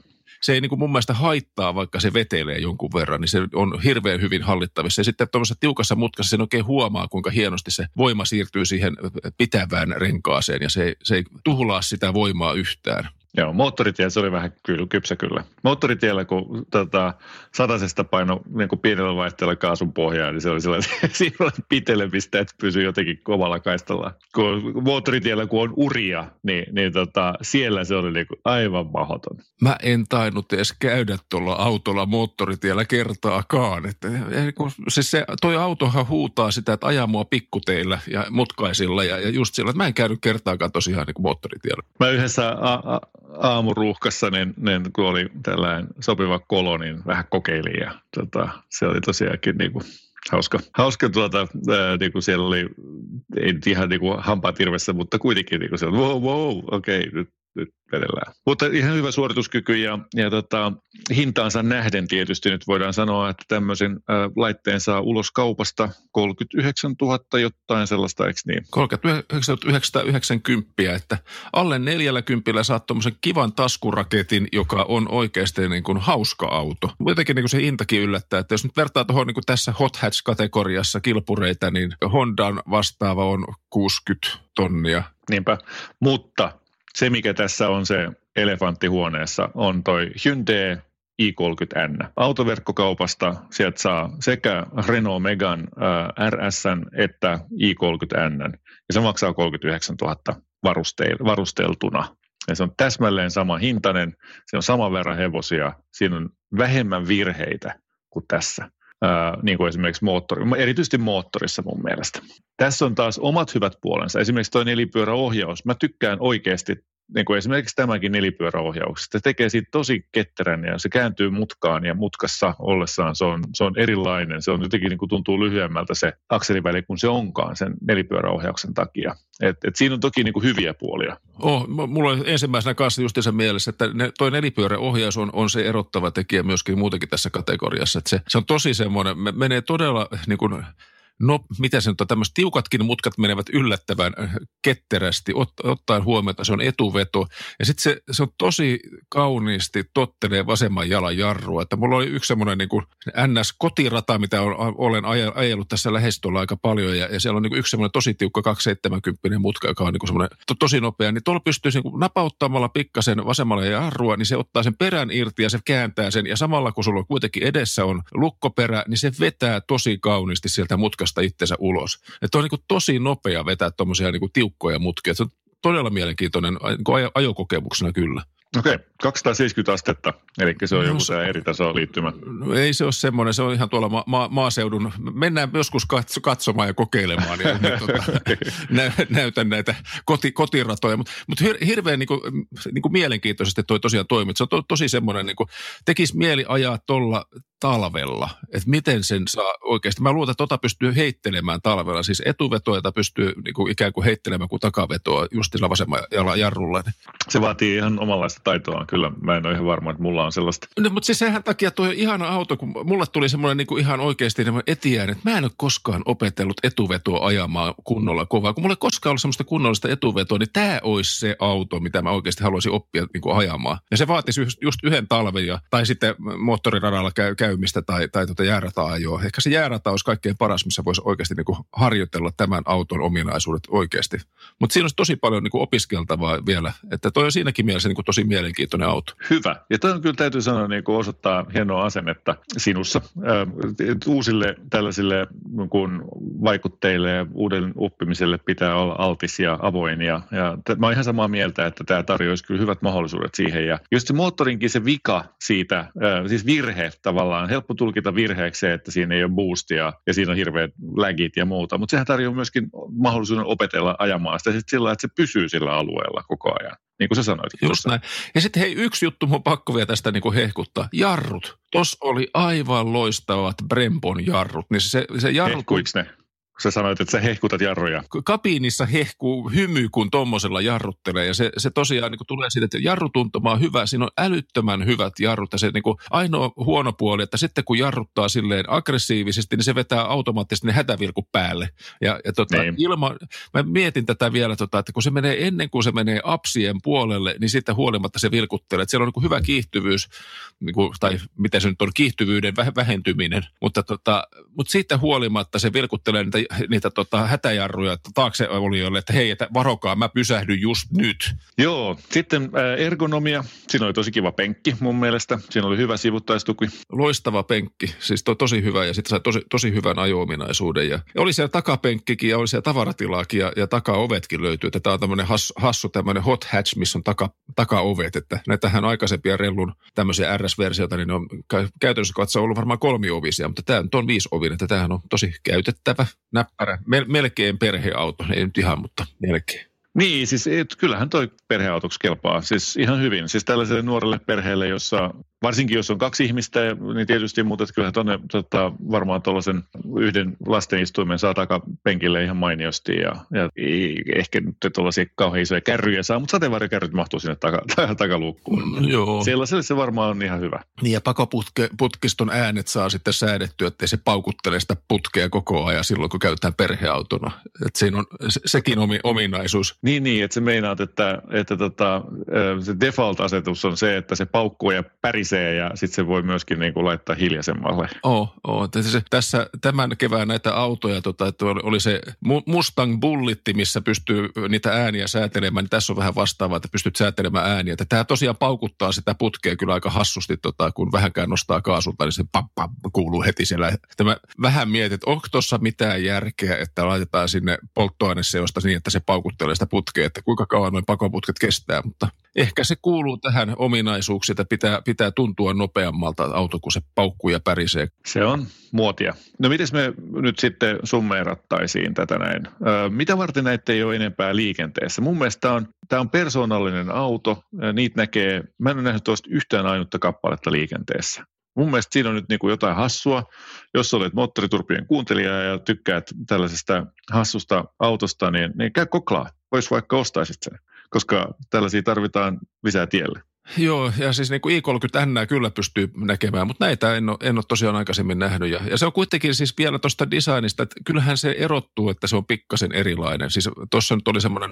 se ei niin kuin mun mielestä haittaa, vaikka se vetelee jonkun verran, niin se on hirveän hyvin hallittavissa. Ja sitten tuollaisessa tiukassa mutkassa sen oikein huomaa, kuinka hienosti se voima siirtyy siihen pitävään renkaaseen ja se, se ei tuhlaa sitä voimaa yhtään. Joo, moottoritie se oli vähän kyllä, kypsä kyllä. Moottoritiellä, kun tota, satasesta paino niin kuin pienellä vaihteella kaasun pohjaa, niin se oli sellainen, (laughs) siinä oli pitelemistä, että pysyy jotenkin kovalla kaistalla. Kun moottoritiellä, kun on uria, niin, niin tota, siellä se oli niin kuin aivan mahdoton. Mä en tainnut edes käydä tuolla autolla moottoritiellä kertaakaan. Että, kun, siis se, toi autohan huutaa sitä, että ajaa mua pikkuteillä ja mutkaisilla ja, ja just sillä, että mä en käynyt kertaakaan tosiaan niin kuin moottoritiellä. Mä yhdessä a, a, aamuruuhkassa, niin, niin kun oli tällainen sopiva kolo, niin vähän kokeilin ja tota, se oli tosiaankin niin kuin hauska, hauska tuota, ää, niin kuin siellä oli, ei ihan niin kuin hampaat irvessä, mutta kuitenkin niin kuin siellä, wow, wow, okei, okay, nyt nyt vedellään. Mutta ihan hyvä suorituskyky ja, ja tota, hintaansa nähden tietysti nyt voidaan sanoa, että tämmöisen ä, laitteen saa ulos kaupasta 39 000 jotain sellaista, eikö niin? 39 990, että alle 40 saat tuommoisen kivan taskuraketin, joka on oikeasti niin kuin hauska auto. Jotenkin niin kuin se hintakin yllättää, että jos nyt vertaa tuohon niin kuin tässä hot hatch-kategoriassa kilpureita, niin Hondan vastaava on 60 tonnia. Niinpä, mutta se, mikä tässä on se elefantti huoneessa, on toi Hyundai i30N. Autoverkkokaupasta sieltä saa sekä Renault Megan äh, RS että i30N. Ja se maksaa 39 000 varusteltuna. Ja se on täsmälleen sama hintainen, se on saman verran hevosia, siinä on vähemmän virheitä kuin tässä. Niin kuin esimerkiksi moottori, erityisesti moottorissa mun mielestä. Tässä on taas omat hyvät puolensa. Esimerkiksi tuo nelipyöräohjaus. Mä tykkään oikeasti niin kuin esimerkiksi tämäkin nelipyöräohjauksesta. Se tekee siitä tosi ketterän ja se kääntyy mutkaan ja mutkassa ollessaan se on, se on erilainen. Se on jotenkin niin kuin tuntuu lyhyemmältä se akseliväli kuin se onkaan sen nelipyöräohjauksen takia. Et, et siinä on toki niin kuin hyviä puolia. Oh, mulla on ensimmäisenä kanssa just se mielessä, että ne, toi nelipyöräohjaus on, on se erottava tekijä myöskin muutenkin tässä kategoriassa. Että se, se on tosi semmoinen, menee todella niin kuin no mitä se nyt on, tämmöiset tiukatkin mutkat menevät yllättävän äh, ketterästi, ot, ottaen huomioon, että se on etuveto. Ja sitten se, se on tosi kauniisti tottelee vasemman jalan jarrua. Että mulla oli yksi semmoinen niin kuin NS-kotirata, mitä olen ajellut tässä lähestyllä aika paljon. Ja, ja siellä on niin yksi semmoinen tosi tiukka 270 mutka, joka on niin kuin semmoinen to, tosi nopea. Niin tuolla pystyy niin napauttamalla pikkasen vasemmalle jarrua, niin se ottaa sen perän irti ja se kääntää sen. Ja samalla kun sulla kuitenkin edessä on lukkoperä, niin se vetää tosi kauniisti sieltä mutkasta mutkasta itsensä ulos. Että on niin kuin tosi nopea vetää tuommoisia niin tiukkoja mutkia. Se on todella mielenkiintoinen niin ajokokemuksena kyllä. Okei, okay, 270 astetta, eli se on no, joku tämä eri tasoa liittymä. No, ei se ole semmoinen, se on ihan tuolla ma- ma- maaseudun, mennään joskus katso- katsomaan ja kokeilemaan ja niin, tuota, (laughs) (laughs) nä- näytän näitä koti- kotiratoja, mutta mut hir- hirveän niin kuin, niin kuin mielenkiintoisesti toi tosiaan toimit. Se on to- tosi semmoinen, niin kuin, tekisi mieli ajaa tuolla talvella, että miten sen saa oikeasti. Mä luulen, että tota pystyy heittelemään talvella, siis etuvetoa, jota pystyy niin kuin ikään kuin heittelemään kuin takavetoa just sillä vasemman jalan jarrulla. Se vaatii ihan omanlaista taitoa, kyllä. Mä en ole ihan varma, että mulla on sellaista. No, mutta siis sehän takia tuo ihana auto, kun mulle tuli semmoinen niin kuin ihan oikeasti etiään, että mä en ole koskaan opetellut etuvetoa ajamaan kunnolla kovaa. Kun mulla ei koskaan ollut semmoista kunnollista etuvetoa, niin tämä olisi se auto, mitä mä oikeasti haluaisin oppia niin kuin ajamaan. Ja se vaatisi just, yhden talven ja, tai sitten moottoriradalla käy käymistä tai, tai tuota jäärata-ajoa. Ehkä se jäärata olisi kaikkein paras, missä voisi oikeasti niin kuin harjoitella tämän auton ominaisuudet oikeasti. Mutta siinä olisi tosi paljon niin kuin opiskeltavaa vielä. Että toi on siinäkin mielessä niin kuin tosi mielenkiintoinen auto. Hyvä. Ja on kyllä täytyy sanoa niin kuin osoittaa hienoa asennetta sinussa uusille tällaisille niin kuin vaikutteille ja uuden oppimiselle pitää olla altis ja avoin. Ja, mä oon ihan samaa mieltä, että tämä tarjoaisi kyllä hyvät mahdollisuudet siihen. Ja just se moottorinkin se vika siitä, siis virhe tavallaan, helppo tulkita virheeksi se, että siinä ei ole boostia ja siinä on hirveät lägit ja muuta, mutta sehän tarjoaa myöskin mahdollisuuden opetella ajamaan sitä sillä, että se pysyy sillä alueella koko ajan niin kuin sä sanoit. Just näin. Ja sitten hei, yksi juttu mun pakko vielä tästä niin kuin hehkuttaa. Jarrut. Tos oli aivan loistavat Brempon jarrut. Niin se, se jarrut, Hehkuiks ne? Sä sanoit, että sä hehkutat jarruja. Kabiinissa hehkuu hymy, kun tommosella jarruttelee. Ja se, se tosiaan niin tulee siitä, että jarrutuntuma on hyvä. Siinä on älyttömän hyvät jarrut. Ja se niin kuin ainoa huono puoli, että sitten kun jarruttaa silleen aggressiivisesti, niin se vetää automaattisesti ne hätävilkut päälle. Ja, ja tota, Niin. ilman, mä mietin tätä vielä, tota, että kun se menee ennen kuin se menee apsien puolelle, niin sitten huolimatta se vilkuttelee. Että siellä on niin kuin hyvä kiihtyvyys, niin kuin, tai mitä se nyt on, kiihtyvyyden väh- vähentyminen. Mutta, tota, mutta siitä huolimatta se vilkuttelee niitä, niitä tota, hätäjarruja taakse olijoille, että hei, että varokaa, mä pysähdyn just nyt. Joo, sitten äh, ergonomia. Siinä oli tosi kiva penkki mun mielestä. Siinä oli hyvä sivuttaistuki. Loistava penkki, siis to, tosi hyvä ja sitten sai tosi, tosi hyvän ajo-ominaisuuden. Ja, ja oli siellä takapenkkikin ja oli siellä tavaratilaakin ja, ja takaovetkin löytyy. Että tämä on tämmöinen has, hassu tämmöinen hot hatch, missä on taka, takaovet. Että näitähän aikaisempia Rellun tämmöisiä RS-versioita, niin ne on kä- käytännössä katsoen ollut varmaan kolmiovisia, mutta tämä on viisiovinen, että tämähän on tosi käytettävä, näppärä, mel- melkein perheauto, ei nyt ihan, mutta melkein. Niin, siis et, kyllähän toi perheautoksi kelpaa. Siis ihan hyvin. Siis tällaiselle nuorelle perheelle, jossa varsinkin jos on kaksi ihmistä, niin tietysti, mutta kyllähän tuonne tota, varmaan tuollaisen yhden lastenistuimen saa takapenkille ihan mainiosti ja, ja ei ehkä nyt tuollaisia kauhean isoja kärryjä saa, mutta sateenvarjokärryt mahtuu sinne taka, (laughs) takaluukkuun. Joo. Sellaiselle se varmaan on ihan hyvä. Niin ja pakoputkiston äänet saa sitten säädettyä, ettei se paukuttele sitä putkea koko ajan silloin, kun käytetään perheautona. Et siinä on se, sekin omi, ominaisuus. Niin, niin, että sä meinaat, että, että tota, se default-asetus on se, että se paukkuu ja pärisee ja sitten se voi myöskin niin kuin laittaa hiljaisemmalle. Oo, oo. Tässä, tässä tämän kevään näitä autoja, tota, että oli, se Mu- Mustang Bullitti, missä pystyy niitä ääniä säätelemään, niin tässä on vähän vastaavaa, että pystyt säätelemään ääniä. Tämä tosiaan paukuttaa sitä putkea kyllä aika hassusti, tota, kun vähänkään nostaa kaasulta, niin se pap, pap, kuuluu heti siellä. Tämä vähän mietit, että onko tuossa mitään järkeä, että laitetaan sinne polttoaineseosta niin, että se paukuttelee sitä putkea, että kuinka kauan noin pakoputket kestää, mutta ehkä se kuuluu tähän ominaisuuksiin, että pitää, pitää tuntua nopeammalta auto, kun se paukkuu ja pärisee. Se on muotia. No miten me nyt sitten summeerattaisiin tätä näin? Ö, mitä varten näitä ei ole enempää liikenteessä? Mun mielestä tämä on, tämä on persoonallinen auto. Niitä näkee, mä en ole nähnyt tuosta yhtään ainutta kappaletta liikenteessä. Mun mielestä siinä on nyt niin kuin jotain hassua. Jos olet moottoriturpien kuuntelija ja tykkäät tällaisesta hassusta autosta, niin, niin käy koklaa. Vois vaikka ostaisit sen, koska tällaisia tarvitaan lisää tielle. Joo, ja siis niin kuin i30N kyllä pystyy näkemään, mutta näitä en ole, en ole tosiaan aikaisemmin nähnyt. Ja, ja se on kuitenkin siis vielä tuosta designista, että kyllähän se erottuu, että se on pikkasen erilainen. Siis tuossa nyt oli semmoinen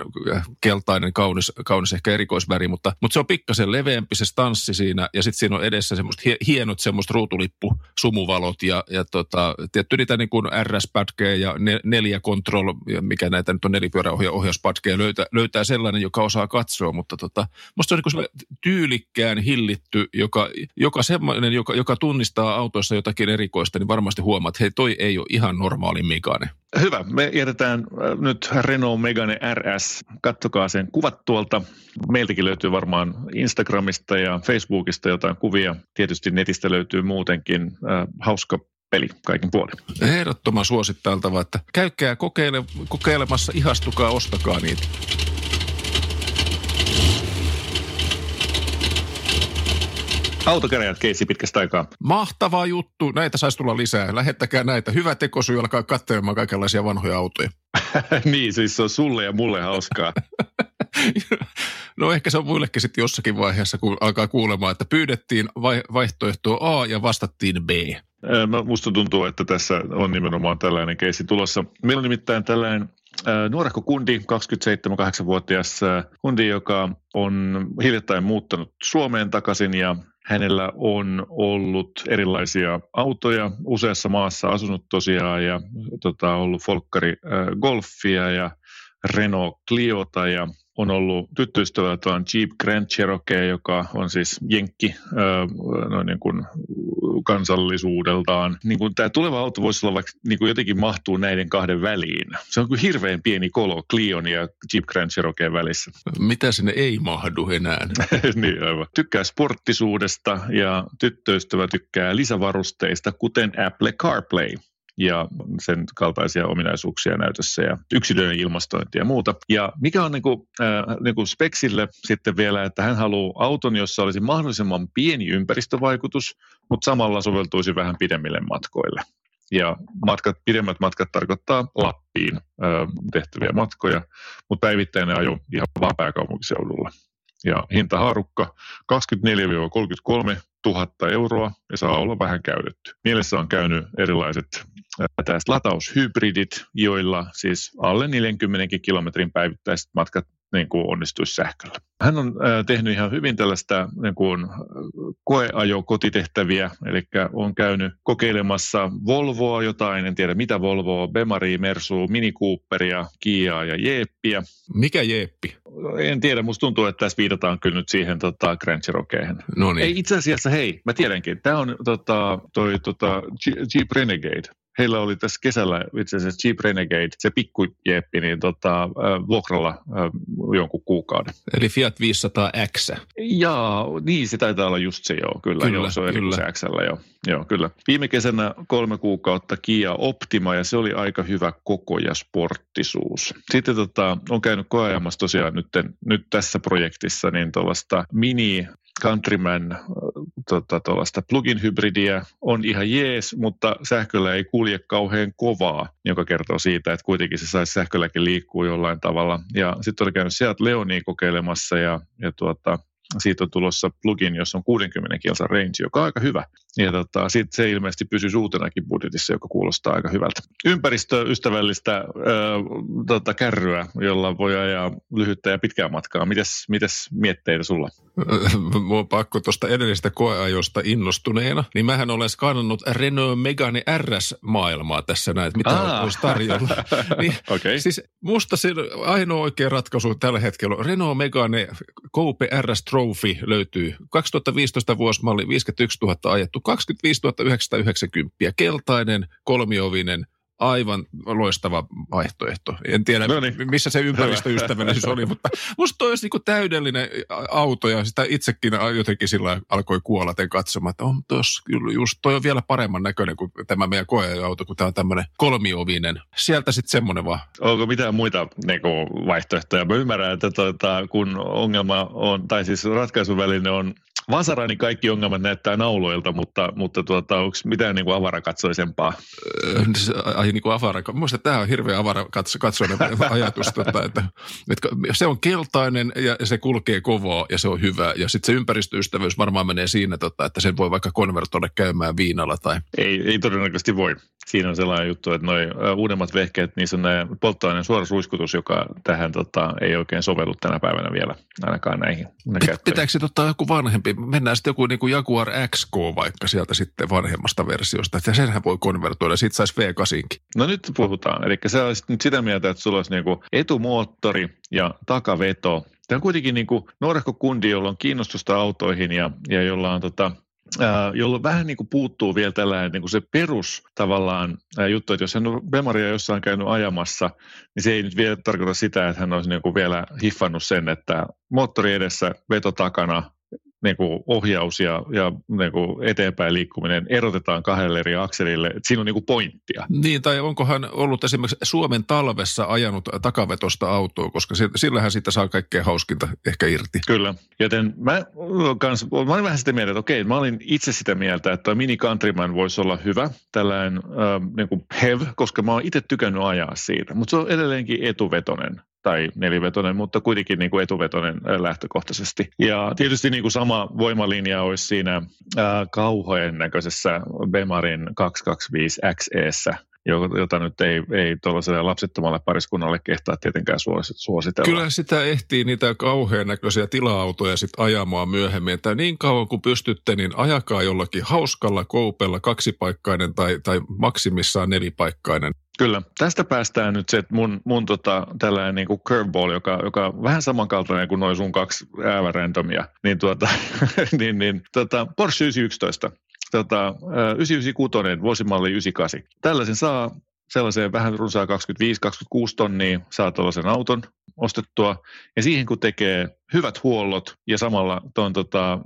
keltainen, kaunis, kaunis ehkä erikoisväri, mutta, mutta se on pikkasen leveämpi se stanssi siinä, ja sitten siinä on edessä semmoista hie, hienot semmoista ruutulippu, sumuvalot ja, ja tota, tietty niitä niin kuin RS-pätkeä ja ne, neljä control, mikä näitä nyt on nelipyöräohjauspätkeä, löytää, löytää sellainen, joka osaa katsoa, mutta tota, musta se on niin kuin tyylikkään hillitty, joka, joka semmoinen, joka, joka tunnistaa autoissa jotakin erikoista, niin varmasti huomaa, että hei, toi ei ole ihan normaali Megane. Hyvä. Me jätetään äh, nyt Renault Megane RS. Kattokaa sen kuvat tuolta. Meiltäkin löytyy varmaan Instagramista ja Facebookista jotain kuvia. Tietysti netistä löytyy muutenkin äh, hauska peli kaikin puolin. Ehdottoman suosittailtava, että käykää kokeile, kokeilemassa, ihastukaa, ostakaa niitä. Autokäräjät keissi pitkästä aikaa. Mahtava juttu, näitä saisi tulla lisää. Lähettäkää näitä. Hyvä tekosyy alkaa katselemaan kaikenlaisia vanhoja autoja. (laughs) niin, siis se on sulle ja mulle hauskaa. (laughs) No ehkä se on muillekin sitten jossakin vaiheessa, kun alkaa kuulemaan, että pyydettiin vai- vaihtoehtoa A ja vastattiin B. Mä- Musta tuntuu, että tässä on nimenomaan tällainen keissi tulossa. Meillä on nimittäin tällainen nuorehko kundi, 27-8-vuotias ö, kundi, joka on hiljattain muuttanut Suomeen takaisin ja hänellä on ollut erilaisia autoja useassa maassa, asunut tosiaan ja tota, ollut Folkkari ö, Golfia ja Renault Cliota ja on ollut tyttöystävällä tuon Jeep Grand Cherokee, joka on siis jenkki noin niin kuin kansallisuudeltaan. Niin kuin tämä tuleva auto voisi olla vaikka niin kuin jotenkin mahtuu näiden kahden väliin. Se on kuin hirveän pieni kolo Clion ja Jeep Grand Cherokee välissä. Mitä sinne ei mahdu enää? (laughs) niin aivan. Tykkää sporttisuudesta ja tyttöystävä tykkää lisävarusteista, kuten Apple CarPlay ja sen kaltaisia ominaisuuksia näytössä ja yksilöiden ilmastointi ja muuta. Ja mikä on niin kuin, äh, niin kuin Speksille sitten vielä, että hän haluaa auton, jossa olisi mahdollisimman pieni ympäristövaikutus, mutta samalla soveltuisi vähän pidemmille matkoille. Ja matkat, pidemmät matkat tarkoittaa Lappiin ö, tehtäviä matkoja, mutta päivittäinen ajo ihan vaan pääkaupunkiseudulla. Ja hintahaarukka 24-33 000 euroa ja saa olla vähän käytetty. Mielessä on käynyt erilaiset tällaiset lataushybridit, joilla siis alle 40 kilometrin päivittäiset matkat niin kuin onnistuisi sähköllä. Hän on äh, tehnyt ihan hyvin tällaista niin kuin, koeajo kotitehtäviä, eli on käynyt kokeilemassa Volvoa jotain, en tiedä mitä Volvoa, Bemari, Mersu, Mini Cooperia, Kiaa ja Jeeppiä. Mikä Jeeppi? En tiedä, musta tuntuu, että tässä viitataan kyllä nyt siihen tota, Grand Cherokeen. No niin. Ei itse asiassa, hei, mä tiedänkin, tämä on tota, toi, tota, Jeep Renegade heillä oli tässä kesällä itse asiassa Jeep Renegade, se pikkujeppi, niin tota, vuokralla jonkun kuukauden. Eli Fiat 500X. Jaa, niin se taitaa olla just se joo, kyllä, kyllä joo, se on kyllä. se XL, joo. joo, kyllä. Viime kesänä kolme kuukautta Kia Optima ja se oli aika hyvä koko ja sporttisuus. Sitten tota, on käynyt koeajamassa tosiaan nyt, nyt tässä projektissa niin tuollaista mini Countryman tota, plugin hybridiä on ihan jees, mutta sähköllä ei kulje kauhean kovaa, joka kertoo siitä, että kuitenkin se saisi sähkölläkin liikkua jollain tavalla. Ja sitten oli käynyt Seat Leonia kokeilemassa ja, ja tuota, siitä on tulossa plugin, jossa on 60 kilsan range, joka on aika hyvä. Ja tota, sitten se ilmeisesti pysyy uutenakin budjetissa, joka kuulostaa aika hyvältä. Ympäristöystävällistä ö, tota, kärryä, jolla voi ajaa lyhyttä ja pitkää matkaa. Mites, mites mietteitä sulla? (laughs) Mua pakko tuosta edellisestä koeajosta innostuneena, niin mähän olen skannannut Renault Megane RS-maailmaa tässä näin, mitä Aa. olisi tarjolla. (laughs) niin, okay. Siis musta se ainoa oikea ratkaisu tällä hetkellä on Renault Megane Coupe RS Trophy löytyy. 2015 vuosimalli 51 000 ajettu, 25 990, keltainen, kolmiovinen, aivan loistava vaihtoehto. En tiedä, no niin. missä se ympäristöystävällisyys oli, mutta musta toi olisi niin täydellinen auto ja sitä itsekin jotenkin sillä alkoi kuolaten katsomaan, että on tos, just toi on vielä paremman näköinen kuin tämä meidän koeauto, kun tämä on tämmöinen kolmiovinen. Sieltä sitten semmoinen vaan. Onko mitään muita niin kuin, vaihtoehtoja? Mä ymmärrän, että tuota, kun ongelma on, tai siis ratkaisuväline on Vasara, niin kaikki ongelmat näyttää nauloilta, mutta, mutta tuota, onko mitään niin kuin avarakatsoisempaa? Ai niin kuin avara, Mielestäni tämä on hirveän avarakatsoinen (laughs) ajatus, tota, että, että se on keltainen ja se kulkee kovaa ja se on hyvä. Ja sitten se ympäristöystävyys varmaan menee siinä, tota, että sen voi vaikka konvertoida käymään viinalla. Tai... Ei, ei todennäköisesti voi. Siinä on sellainen juttu, että noin uudemmat vehkeet, niissä on polttoaineen suora suiskutus, joka tähän tota, ei oikein sovellu tänä päivänä vielä ainakaan näihin. Pitääkö se tota, joku vanhempi mennään sitten joku niin kuin Jaguar XK vaikka sieltä sitten vanhemmasta versiosta, että senhän voi konvertoida, sitten saisi V8. No nyt puhutaan, eli se olisi nyt sitä mieltä, että sulla olisi niin kuin etumoottori ja takaveto. Tämä on kuitenkin niin kuin nuorehko kundi, jolla on kiinnostusta autoihin ja, ja jolla on tota, jolloin vähän niin kuin puuttuu vielä tällainen niin kuin se perus tavallaan juttu, että jos hän on Bemaria jossain käynyt ajamassa, niin se ei nyt vielä tarkoita sitä, että hän olisi niin kuin vielä hiffannut sen, että moottori edessä, veto takana, niin kuin ohjaus ja, ja niin kuin eteenpäin liikkuminen erotetaan kahdelle eri akselille. Että siinä on niin kuin pointtia. Niin, tai onko hän ollut esimerkiksi Suomen talvessa ajanut takavetosta autoa, koska sillähän siitä saa kaikkea hauskinta ehkä irti. Kyllä, joten mä, kans, mä olin vähän sitä mieltä, että okei, mä olin itse sitä mieltä, että Mini Countryman voisi olla hyvä, tällainen äh, niin kuin HEV, koska mä oon itse tykännyt ajaa siitä, mutta se on edelleenkin etuvetonen tai nelivetonen, mutta kuitenkin niin kuin etuvetonen lähtökohtaisesti. Ja tietysti niin kuin sama voimalinja olisi siinä ää, kauhojen näköisessä Bemarin 225 XEssä, jota nyt ei, ei tuollaiselle lapsettomalle pariskunnalle kehtaa tietenkään suositella. Kyllä sitä ehtii niitä kauhean näköisiä tila-autoja sitten ajamaan myöhemmin, että niin kauan kuin pystytte, niin ajakaa jollakin hauskalla koupella kaksipaikkainen tai, tai maksimissaan nelipaikkainen. Kyllä. Tästä päästään nyt se, että mun, mun tota, tällainen niin kuin curveball, joka, joka on vähän samankaltainen kuin noin sun kaksi äävärentomia, niin, tuota, (laughs) niin, niin tota, Porsche 911 tota, 996 vuosimalli 98. Tällaisen saa sellaiseen vähän runsaan 25-26 tonnia saa tuollaisen auton ostettua. Ja siihen kun tekee hyvät huollot ja samalla tuon tota,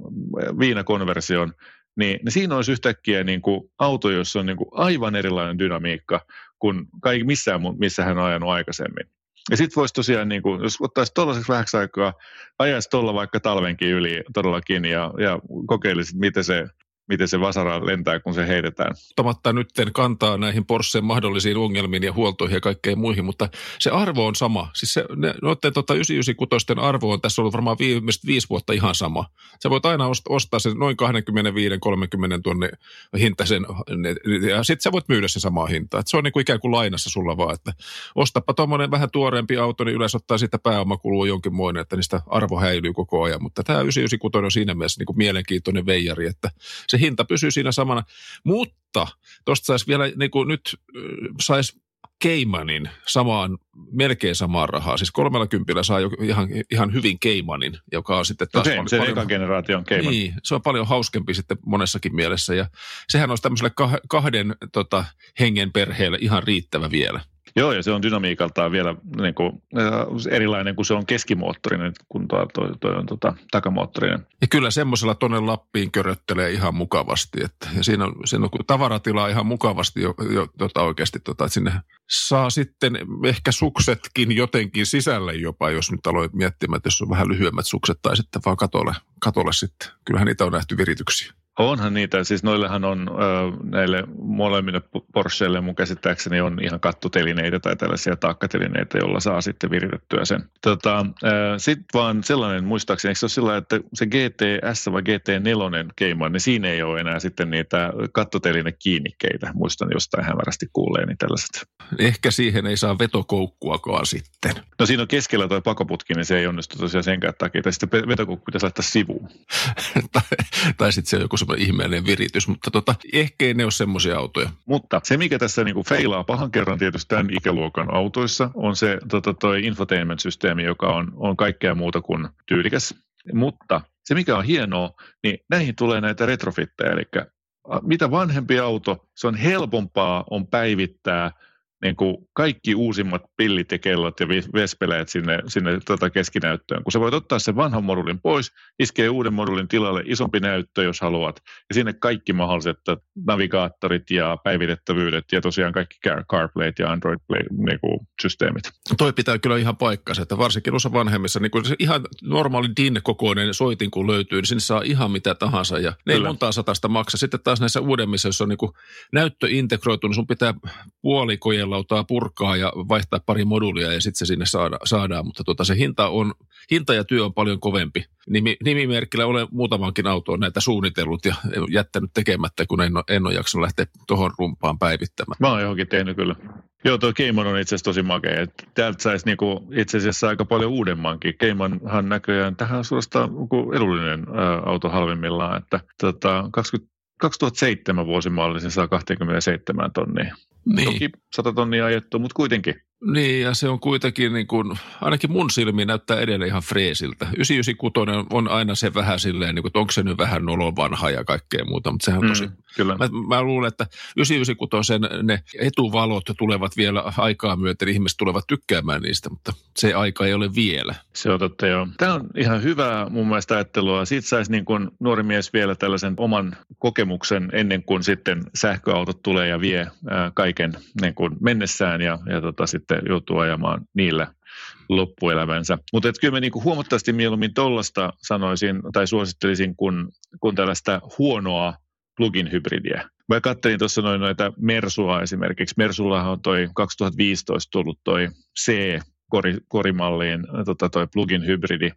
viinakonversion, niin, niin siinä olisi yhtäkkiä niin kuin auto, jossa on niin kuin aivan erilainen dynamiikka kuin kaikki missään, missä hän on ajanut aikaisemmin. Ja sitten voisi tosiaan, niin kuin, jos ottaisi tuollaiseksi vähäksi aikaa, ajaisi tuolla vaikka talvenkin yli todellakin ja, ja kokeilisi, miten se miten se vasara lentää, kun se heitetään. Ottamatta nyt kantaa näihin Porscheen mahdollisiin ongelmiin ja huoltoihin ja kaikkeen muihin, mutta se arvo on sama. Siis se, ne, noiden tota 996 arvo on tässä ollut varmaan viimeiset viisi vuotta ihan sama. Sä voit aina ostaa sen noin 25-30 tonne hintaisen, ja sitten sä voit myydä sen samaa hintaa. Et se on niin kuin ikään kuin lainassa sulla vaan, että ostapa tuommoinen vähän tuoreempi auto, niin yleensä ottaa sitä pääomakulua jonkinmoinen, että niistä arvo häilyy koko ajan. Mutta tämä 996 on siinä mielessä niin kuin mielenkiintoinen veijari, että se hinta pysyy siinä samana. Mutta tuosta saisi vielä, niin kuin nyt saisi Keimanin samaan, melkein samaan rahaa. Siis 30 saa jo ihan, ihan hyvin Keimanin, joka on sitten taas... Okay, paljon, se paljon, ekan generaation Keiman. Niin, se on paljon hauskempi sitten monessakin mielessä. Ja sehän olisi tämmöiselle kahden tota, hengen perheelle ihan riittävä vielä. Joo, ja se on dynamiikaltaan vielä niin kuin, erilainen kuin se on keskimoottorinen, kun tuo, tuo, tuo on tota, takamoottorinen. Ja kyllä semmoisella tuonne Lappiin köröttelee ihan mukavasti. Että, ja siinä on, siinä on tavaratilaa ihan mukavasti jo, jo tota oikeasti, tota, että sinne saa sitten ehkä suksetkin jotenkin sisälle jopa, jos nyt aloit miettimään, että jos on vähän lyhyemmät sukset tai sitten vaan katolle, katolle sitten. Kyllähän niitä on nähty virityksiä. Onhan niitä, siis noillehan on näille molemmille Porscheille mun käsittääkseni on ihan kattotelineitä tai tällaisia taakkatelineitä, joilla saa sitten viritettyä sen. Tota, sitten vaan sellainen, muistaakseni, eikö se ole sillä että se GTS vai GT4 Cayman, niin siinä ei ole enää sitten niitä kattoteline kiinnikkeitä. Muistan jostain hämärästi kuuleeni tällaiset. Ehkä siihen ei saa vetokoukkuakaan sitten. No siinä on keskellä tuo pakoputki, niin se ei onnistu tosiaan senkään takia. Tai sitten vetokoukku pitäisi laittaa sivuun. (laughs) tai, tai sitten se on joku semmoinen ihmeellinen viritys, mutta tota, ehkä ei ne ole semmoisia autoja. Mutta se, mikä tässä niinku feilaa pahan kerran tietysti tämän ikäluokan autoissa, on se tota, toi infotainment-systeemi, joka on, on kaikkea muuta kuin tyylikäs. Mutta se, mikä on hienoa, niin näihin tulee näitä retrofitteja, eli mitä vanhempi auto, se on helpompaa on päivittää – niin kuin kaikki uusimmat pillit ja kellot ja vespeleet sinne, sinne tota keskinäyttöön. Kun sä voit ottaa sen vanhan modulin pois, iskee uuden modulin tilalle isompi näyttö, jos haluat, ja sinne kaikki mahdolliset navigaattorit ja päivitettävyydet ja tosiaan kaikki CarPlay ja Android-systeemit. Niin Toi pitää kyllä ihan paikkansa, että varsinkin osa vanhemmissa, niin kun se ihan normaali DIN-kokoinen soitin kun löytyy, niin sinne saa ihan mitä tahansa ja ne ei montaa satasta maksa. Sitten taas näissä uudemmissa, jos on niin näyttö integroitu, niin sun pitää puolikojella lautaa purkaa ja vaihtaa pari moduulia ja sitten se sinne saada, saadaan. Mutta tota, se hinta, on, hinta ja työ on paljon kovempi. Nimi, nimimerkillä olen muutamankin autoon näitä suunnitellut ja jättänyt tekemättä, kun en en ole jaksanut lähteä tuohon rumpaan päivittämään. Mä oon johonkin tehnyt kyllä. Joo, tuo Keimon on itse asiassa tosi makea. Täältä saisi niinku itse asiassa aika paljon uudemmankin. Keimonhan näköjään, tähän on suorastaan edullinen ää, auto halvimmillaan. Että tota, 20, 2007 vuosimalli se saa 27 tonnia. Niin. Toki 100 tonnia ajettu, mutta kuitenkin. Niin, ja se on kuitenkin, niin kuin, ainakin mun silmiin näyttää edelleen ihan freesiltä. 996 on aina se vähän silleen, niin kuin, että onko se nyt vähän nolon vanha ja kaikkea muuta, mutta sehän on tosi... Mm, kyllä. Mä, mä luulen, että 996 ne etuvalot tulevat vielä aikaa myöten, ihmiset tulevat tykkäämään niistä, mutta se aika ei ole vielä. Se on totta, joo. Tämä on ihan hyvää mun mielestä ajattelua. Siitä saisi niin kuin nuori mies vielä tällaisen oman kokemuksen ennen kuin sitten sähköautot tulee ja vie ää, kaiken niin kuin mennessään ja, ja tota, sitten sitten joutuu ajamaan niillä loppuelämänsä. Mutta kyllä mä niinku huomattavasti mieluummin tollasta sanoisin tai suosittelisin kuin, kuin tällaista huonoa plugin hybridiä. Mä katselin tuossa noin noita Mersua esimerkiksi. Mersullahan on toi 2015 tullut toi C korimalliin tota toi plugin hybridi,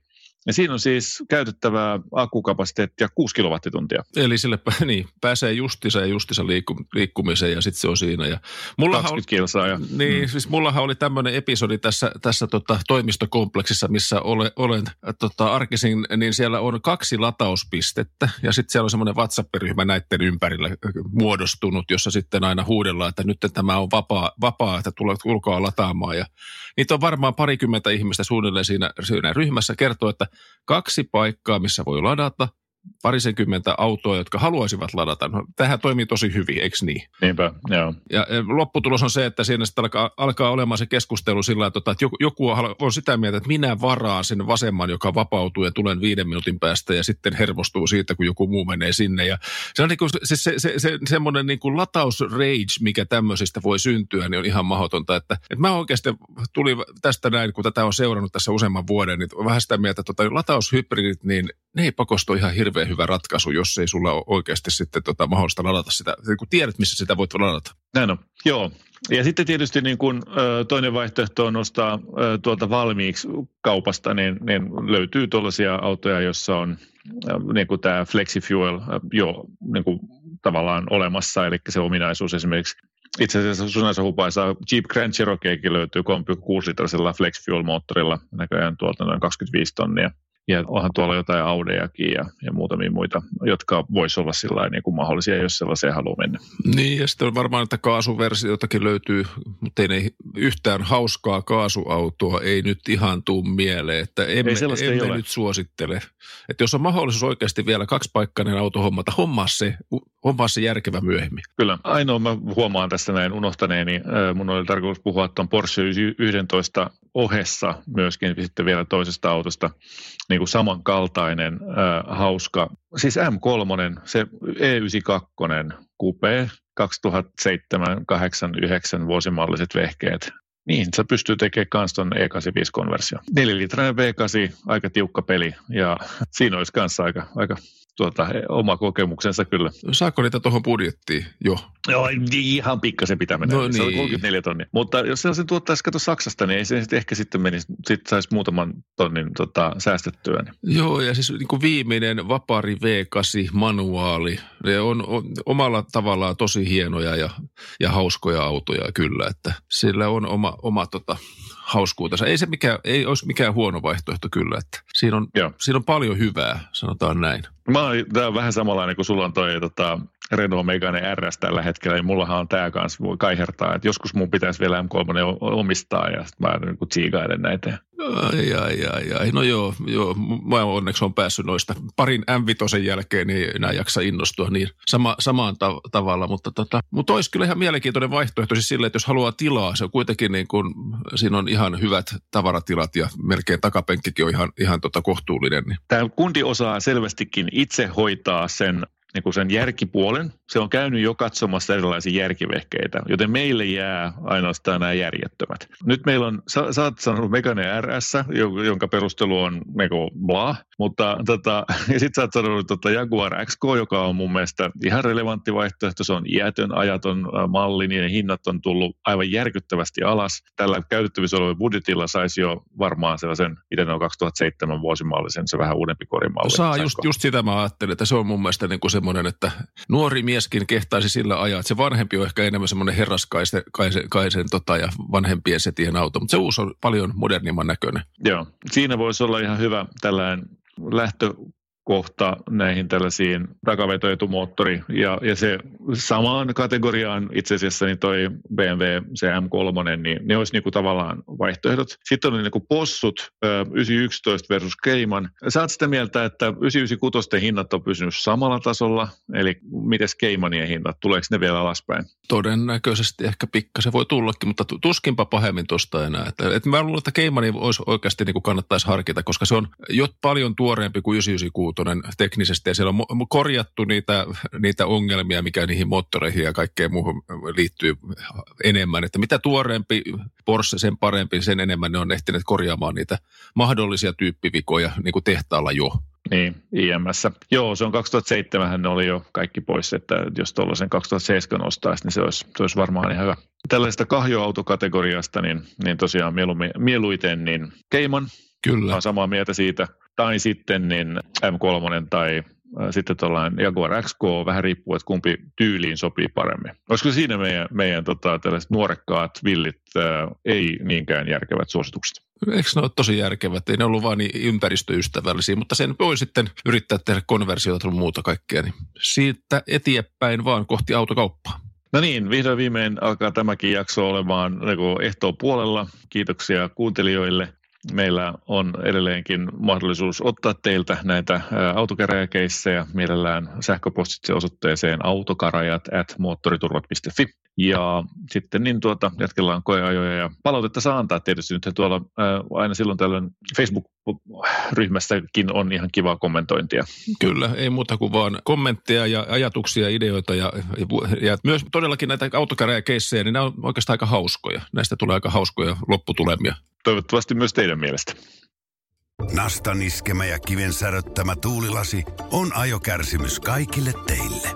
Ja siinä on siis käytettävää akkukapasiteettia 6 kilowattituntia. Eli sille (laughs) niin, pääsee justissa ja justissa liikku, liikkumiseen ja sitten se on siinä. Ja 20 oli, kilsaa. Ja, niin, mm. siis mullahan oli tämmöinen episodi tässä, tässä tota, toimistokompleksissa, missä ole, olen tota, arkisin, niin siellä on kaksi latauspistettä ja sitten siellä on semmoinen WhatsApp-ryhmä näiden ympärillä muodostunut, jossa sitten aina huudellaan, että nyt tämä on vapaa, vapaa että tulee ulkoa lataamaan. Ja niitä on varmaan parikymmentä ihmistä suunnilleen siinä, siinä ryhmässä kertoo, että kaksi paikkaa, missä voi ladata, parisenkymmentä autoa, jotka haluaisivat ladata. No, tähän toimii tosi hyvin, eikö niin? Niinpä, joo. Ja lopputulos on se, että siinä sitten alkaa, alkaa olemaan se keskustelu sillä tavalla, että joku, joku on sitä mieltä, että minä varaan sen vasemman, joka vapautuu ja tulen viiden minuutin päästä ja sitten hermostuu siitä, kun joku muu menee sinne. Ja se on niin kuin, se, se, se, se, semmoinen niin kuin latausrage, mikä tämmöisistä voi syntyä, niin on ihan mahdotonta. Että, että mä oikeasti tuli tästä näin, kun tätä on seurannut tässä useamman vuoden, niin vähän sitä mieltä, että tota, lataushybridit, niin ne ei pakosto ihan hirveän hyvä ratkaisu, jos ei sulla ole oikeasti sitten tota, mahdollista ladata sitä, kun tiedät, missä sitä voit ladata. Näin on, joo. Ja sitten tietysti niin kun, toinen vaihtoehto on ostaa tuolta valmiiksi kaupasta, niin, niin löytyy tuollaisia autoja, joissa on niin kuin tämä FlexiFuel jo niin kuin tavallaan olemassa, eli se ominaisuus esimerkiksi itse asiassa sunnäisä hupaisa Jeep Grand Cherokeekin löytyy 3,6-litrasella FlexFuel-moottorilla, näköjään tuolta noin 25 tonnia ja onhan tuolla jotain Audejakin ja, ja muutamia muita, jotka voisi olla sillä niin kuin mahdollisia, jos sellaiseen haluaa mennä. Niin, ja sitten on varmaan, että kaasuversioitakin löytyy, mutta ei ne yhtään hauskaa kaasuautoa ei nyt ihan tuu mieleen, että emme, ei emme ei nyt suosittele. Että jos on mahdollisuus oikeasti vielä kaksipaikkainen auto hommata, hommaa se, hommaa se järkevä myöhemmin. Kyllä, ainoa mä huomaan tässä näin unohtaneeni, mun oli tarkoitus puhua tuon Porsche 11 ohessa myöskin sitten vielä toisesta autosta, niin kuin samankaltainen äh, hauska. Siis M3, se E92 Coupe, 2007, 8, 9 vuosimalliset vehkeet. Niin, se pystyy tekemään myös tuon E85-konversio. 4 litrainen V8, aika tiukka peli ja (laughs) siinä olisi kanssa aika, aika tuota, oma kokemuksensa kyllä. Saako niitä tuohon budjettiin jo? Joo, ihan pikkasen pitää mennä. No niin. Se on 34 tonnia. Mutta jos se tuottaisi kato Saksasta, niin ei se ehkä sitten menisi, sitten saisi muutaman tonnin tota, säästettyä. Niin. Joo, ja siis niin kuin viimeinen Vapari V8 manuaali, ne on, on omalla tavallaan tosi hienoja ja, ja hauskoja autoja kyllä, että sillä on oma, oma tota, hauskuutensa. Ei se mikä, ei olisi mikään huono vaihtoehto kyllä, että siinä on, siinä on paljon hyvää, sanotaan näin. Mä tää on vähän samanlainen kuin sulla on toi tota, Renault Megane RS tällä hetkellä, niin mullahan on tämä kanssa, voi kaihertaa, että joskus mun pitäisi vielä M3 omistaa ja mä niin kuin tsiikailen näitä. Ai, ai, ai, ai. No joo, joo, mä onneksi on päässyt noista parin M5 jälkeen, niin enää jaksa innostua niin sama, samaan ta- tavalla, mutta, tota, mutta olisi kyllä ihan mielenkiintoinen vaihtoehto siis sille, että jos haluaa tilaa, se on kuitenkin niin kuin, siinä on ihan hyvät tavaratilat ja melkein takapenkkikin on ihan, ihan tota kohtuullinen. Niin. Tämä kundi osaa selvästikin itse hoitaa sen niin kuin sen järkipuolen. Se on käynyt jo katsomassa erilaisia järkivehkeitä, joten meille jää ainoastaan nämä järjettömät. Nyt meillä on, sä, sä oot sanonut Megane RS, jonka perustelu on niinku bla, mutta tota, (laughs) ja sitten sä oot sanonut tota Jaguar XK, joka on mun mielestä ihan relevantti vaihtoehto. Se on iätön, ajaton malli, niiden hinnat on tullut aivan järkyttävästi alas. Tällä käytettävissä olevalla budjetilla saisi jo varmaan sellaisen, miten on 2007 vuosimallisen, se vähän uudempi korimalli. Saa just, just sitä mä ajattelin, että se on mun mielestä niin kuin semmoinen, että nuori mieskin kehtaisi sillä ajaa, että se vanhempi on ehkä enemmän semmoinen herraskaisen kaisen, kaisen, tota, ja vanhempien setien auto, mutta se uusi on paljon modernimman näköinen. Joo, siinä voisi olla ihan hyvä tällainen lähtö kohta näihin tällaisiin takavetoetumoottori. Ja, ja se samaan kategoriaan itse asiassa niin toi BMW, se M3, niin ne olisi niinku tavallaan vaihtoehdot. Sitten on niinku possut, 911 versus Keiman. Oot sitä mieltä, että 996 hinnat on pysynyt samalla tasolla, eli miten Keimanien hinnat, tuleeko ne vielä alaspäin? Todennäköisesti ehkä pikkasen voi tullakin, mutta tuskinpa pahemmin tuosta enää. Että, että mä luulen, että Keimani olisi oikeasti niin kuin kannattaisi harkita, koska se on jo paljon tuoreempi kuin 996 teknisesti ja siellä on korjattu niitä, niitä ongelmia, mikä niihin moottoreihin ja kaikkeen muuhun liittyy enemmän. Että mitä tuoreempi Porsche, sen parempi, sen enemmän ne on ehtineet korjaamaan niitä mahdollisia tyyppivikoja niin kuin tehtaalla jo. Niin, IMS. Joo, se on 2007 ne oli jo kaikki pois, että jos tuollaisen 2007 ostaisi, niin se olisi, se olisi varmaan ihan hyvä. Tällaista kahjoautokategoriasta, niin, niin tosiaan mieluiten niin Keiman Kyllä. Olen samaa mieltä siitä. Tai sitten niin M3 tai sitten tuollainen Jaguar XK, vähän riippuu, että kumpi tyyliin sopii paremmin. Olisiko siinä meidän, meidän tota, tällaiset nuorekkaat villit, ää, ei niinkään järkevät suositukset? Eikö ne ole tosi järkevät? Ei ne ollut vain niin ympäristöystävällisiä, mutta sen voi sitten yrittää tehdä konversiota ja muuta kaikkea. Niin siitä eteenpäin vaan kohti autokauppaa. No niin, vihdoin viimein alkaa tämäkin jakso olemaan niin ehtoon puolella. Kiitoksia kuuntelijoille. Meillä on edelleenkin mahdollisuus ottaa teiltä näitä autokäräjäkeissejä mielellään sähköpostitse osoitteeseen autokarajat at moottoriturvat.fi. Ja sitten niin tuota, jatkellaan koeajoja ja palautetta saa antaa tietysti nyt tuolla ää, aina silloin tällöin Facebook-ryhmässäkin on ihan kivaa kommentointia. Kyllä, ei muuta kuin vaan kommentteja ja ajatuksia, ideoita ja, ja, ja myös todellakin näitä autokäräjäkeissejä, niin nämä on oikeastaan aika hauskoja. Näistä tulee aika hauskoja lopputulemia. Toivottavasti myös teidän mielestä. Nastan iskemä ja kiven säröttämä tuulilasi on ajokärsimys kaikille teille.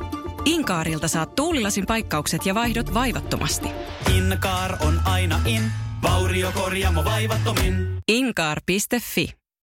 Inkaarilta saat tuulilasin paikkaukset ja vaihdot vaivattomasti. Inkaar on aina in, vauriokorjaamo vaivattomin. Inkaar.fi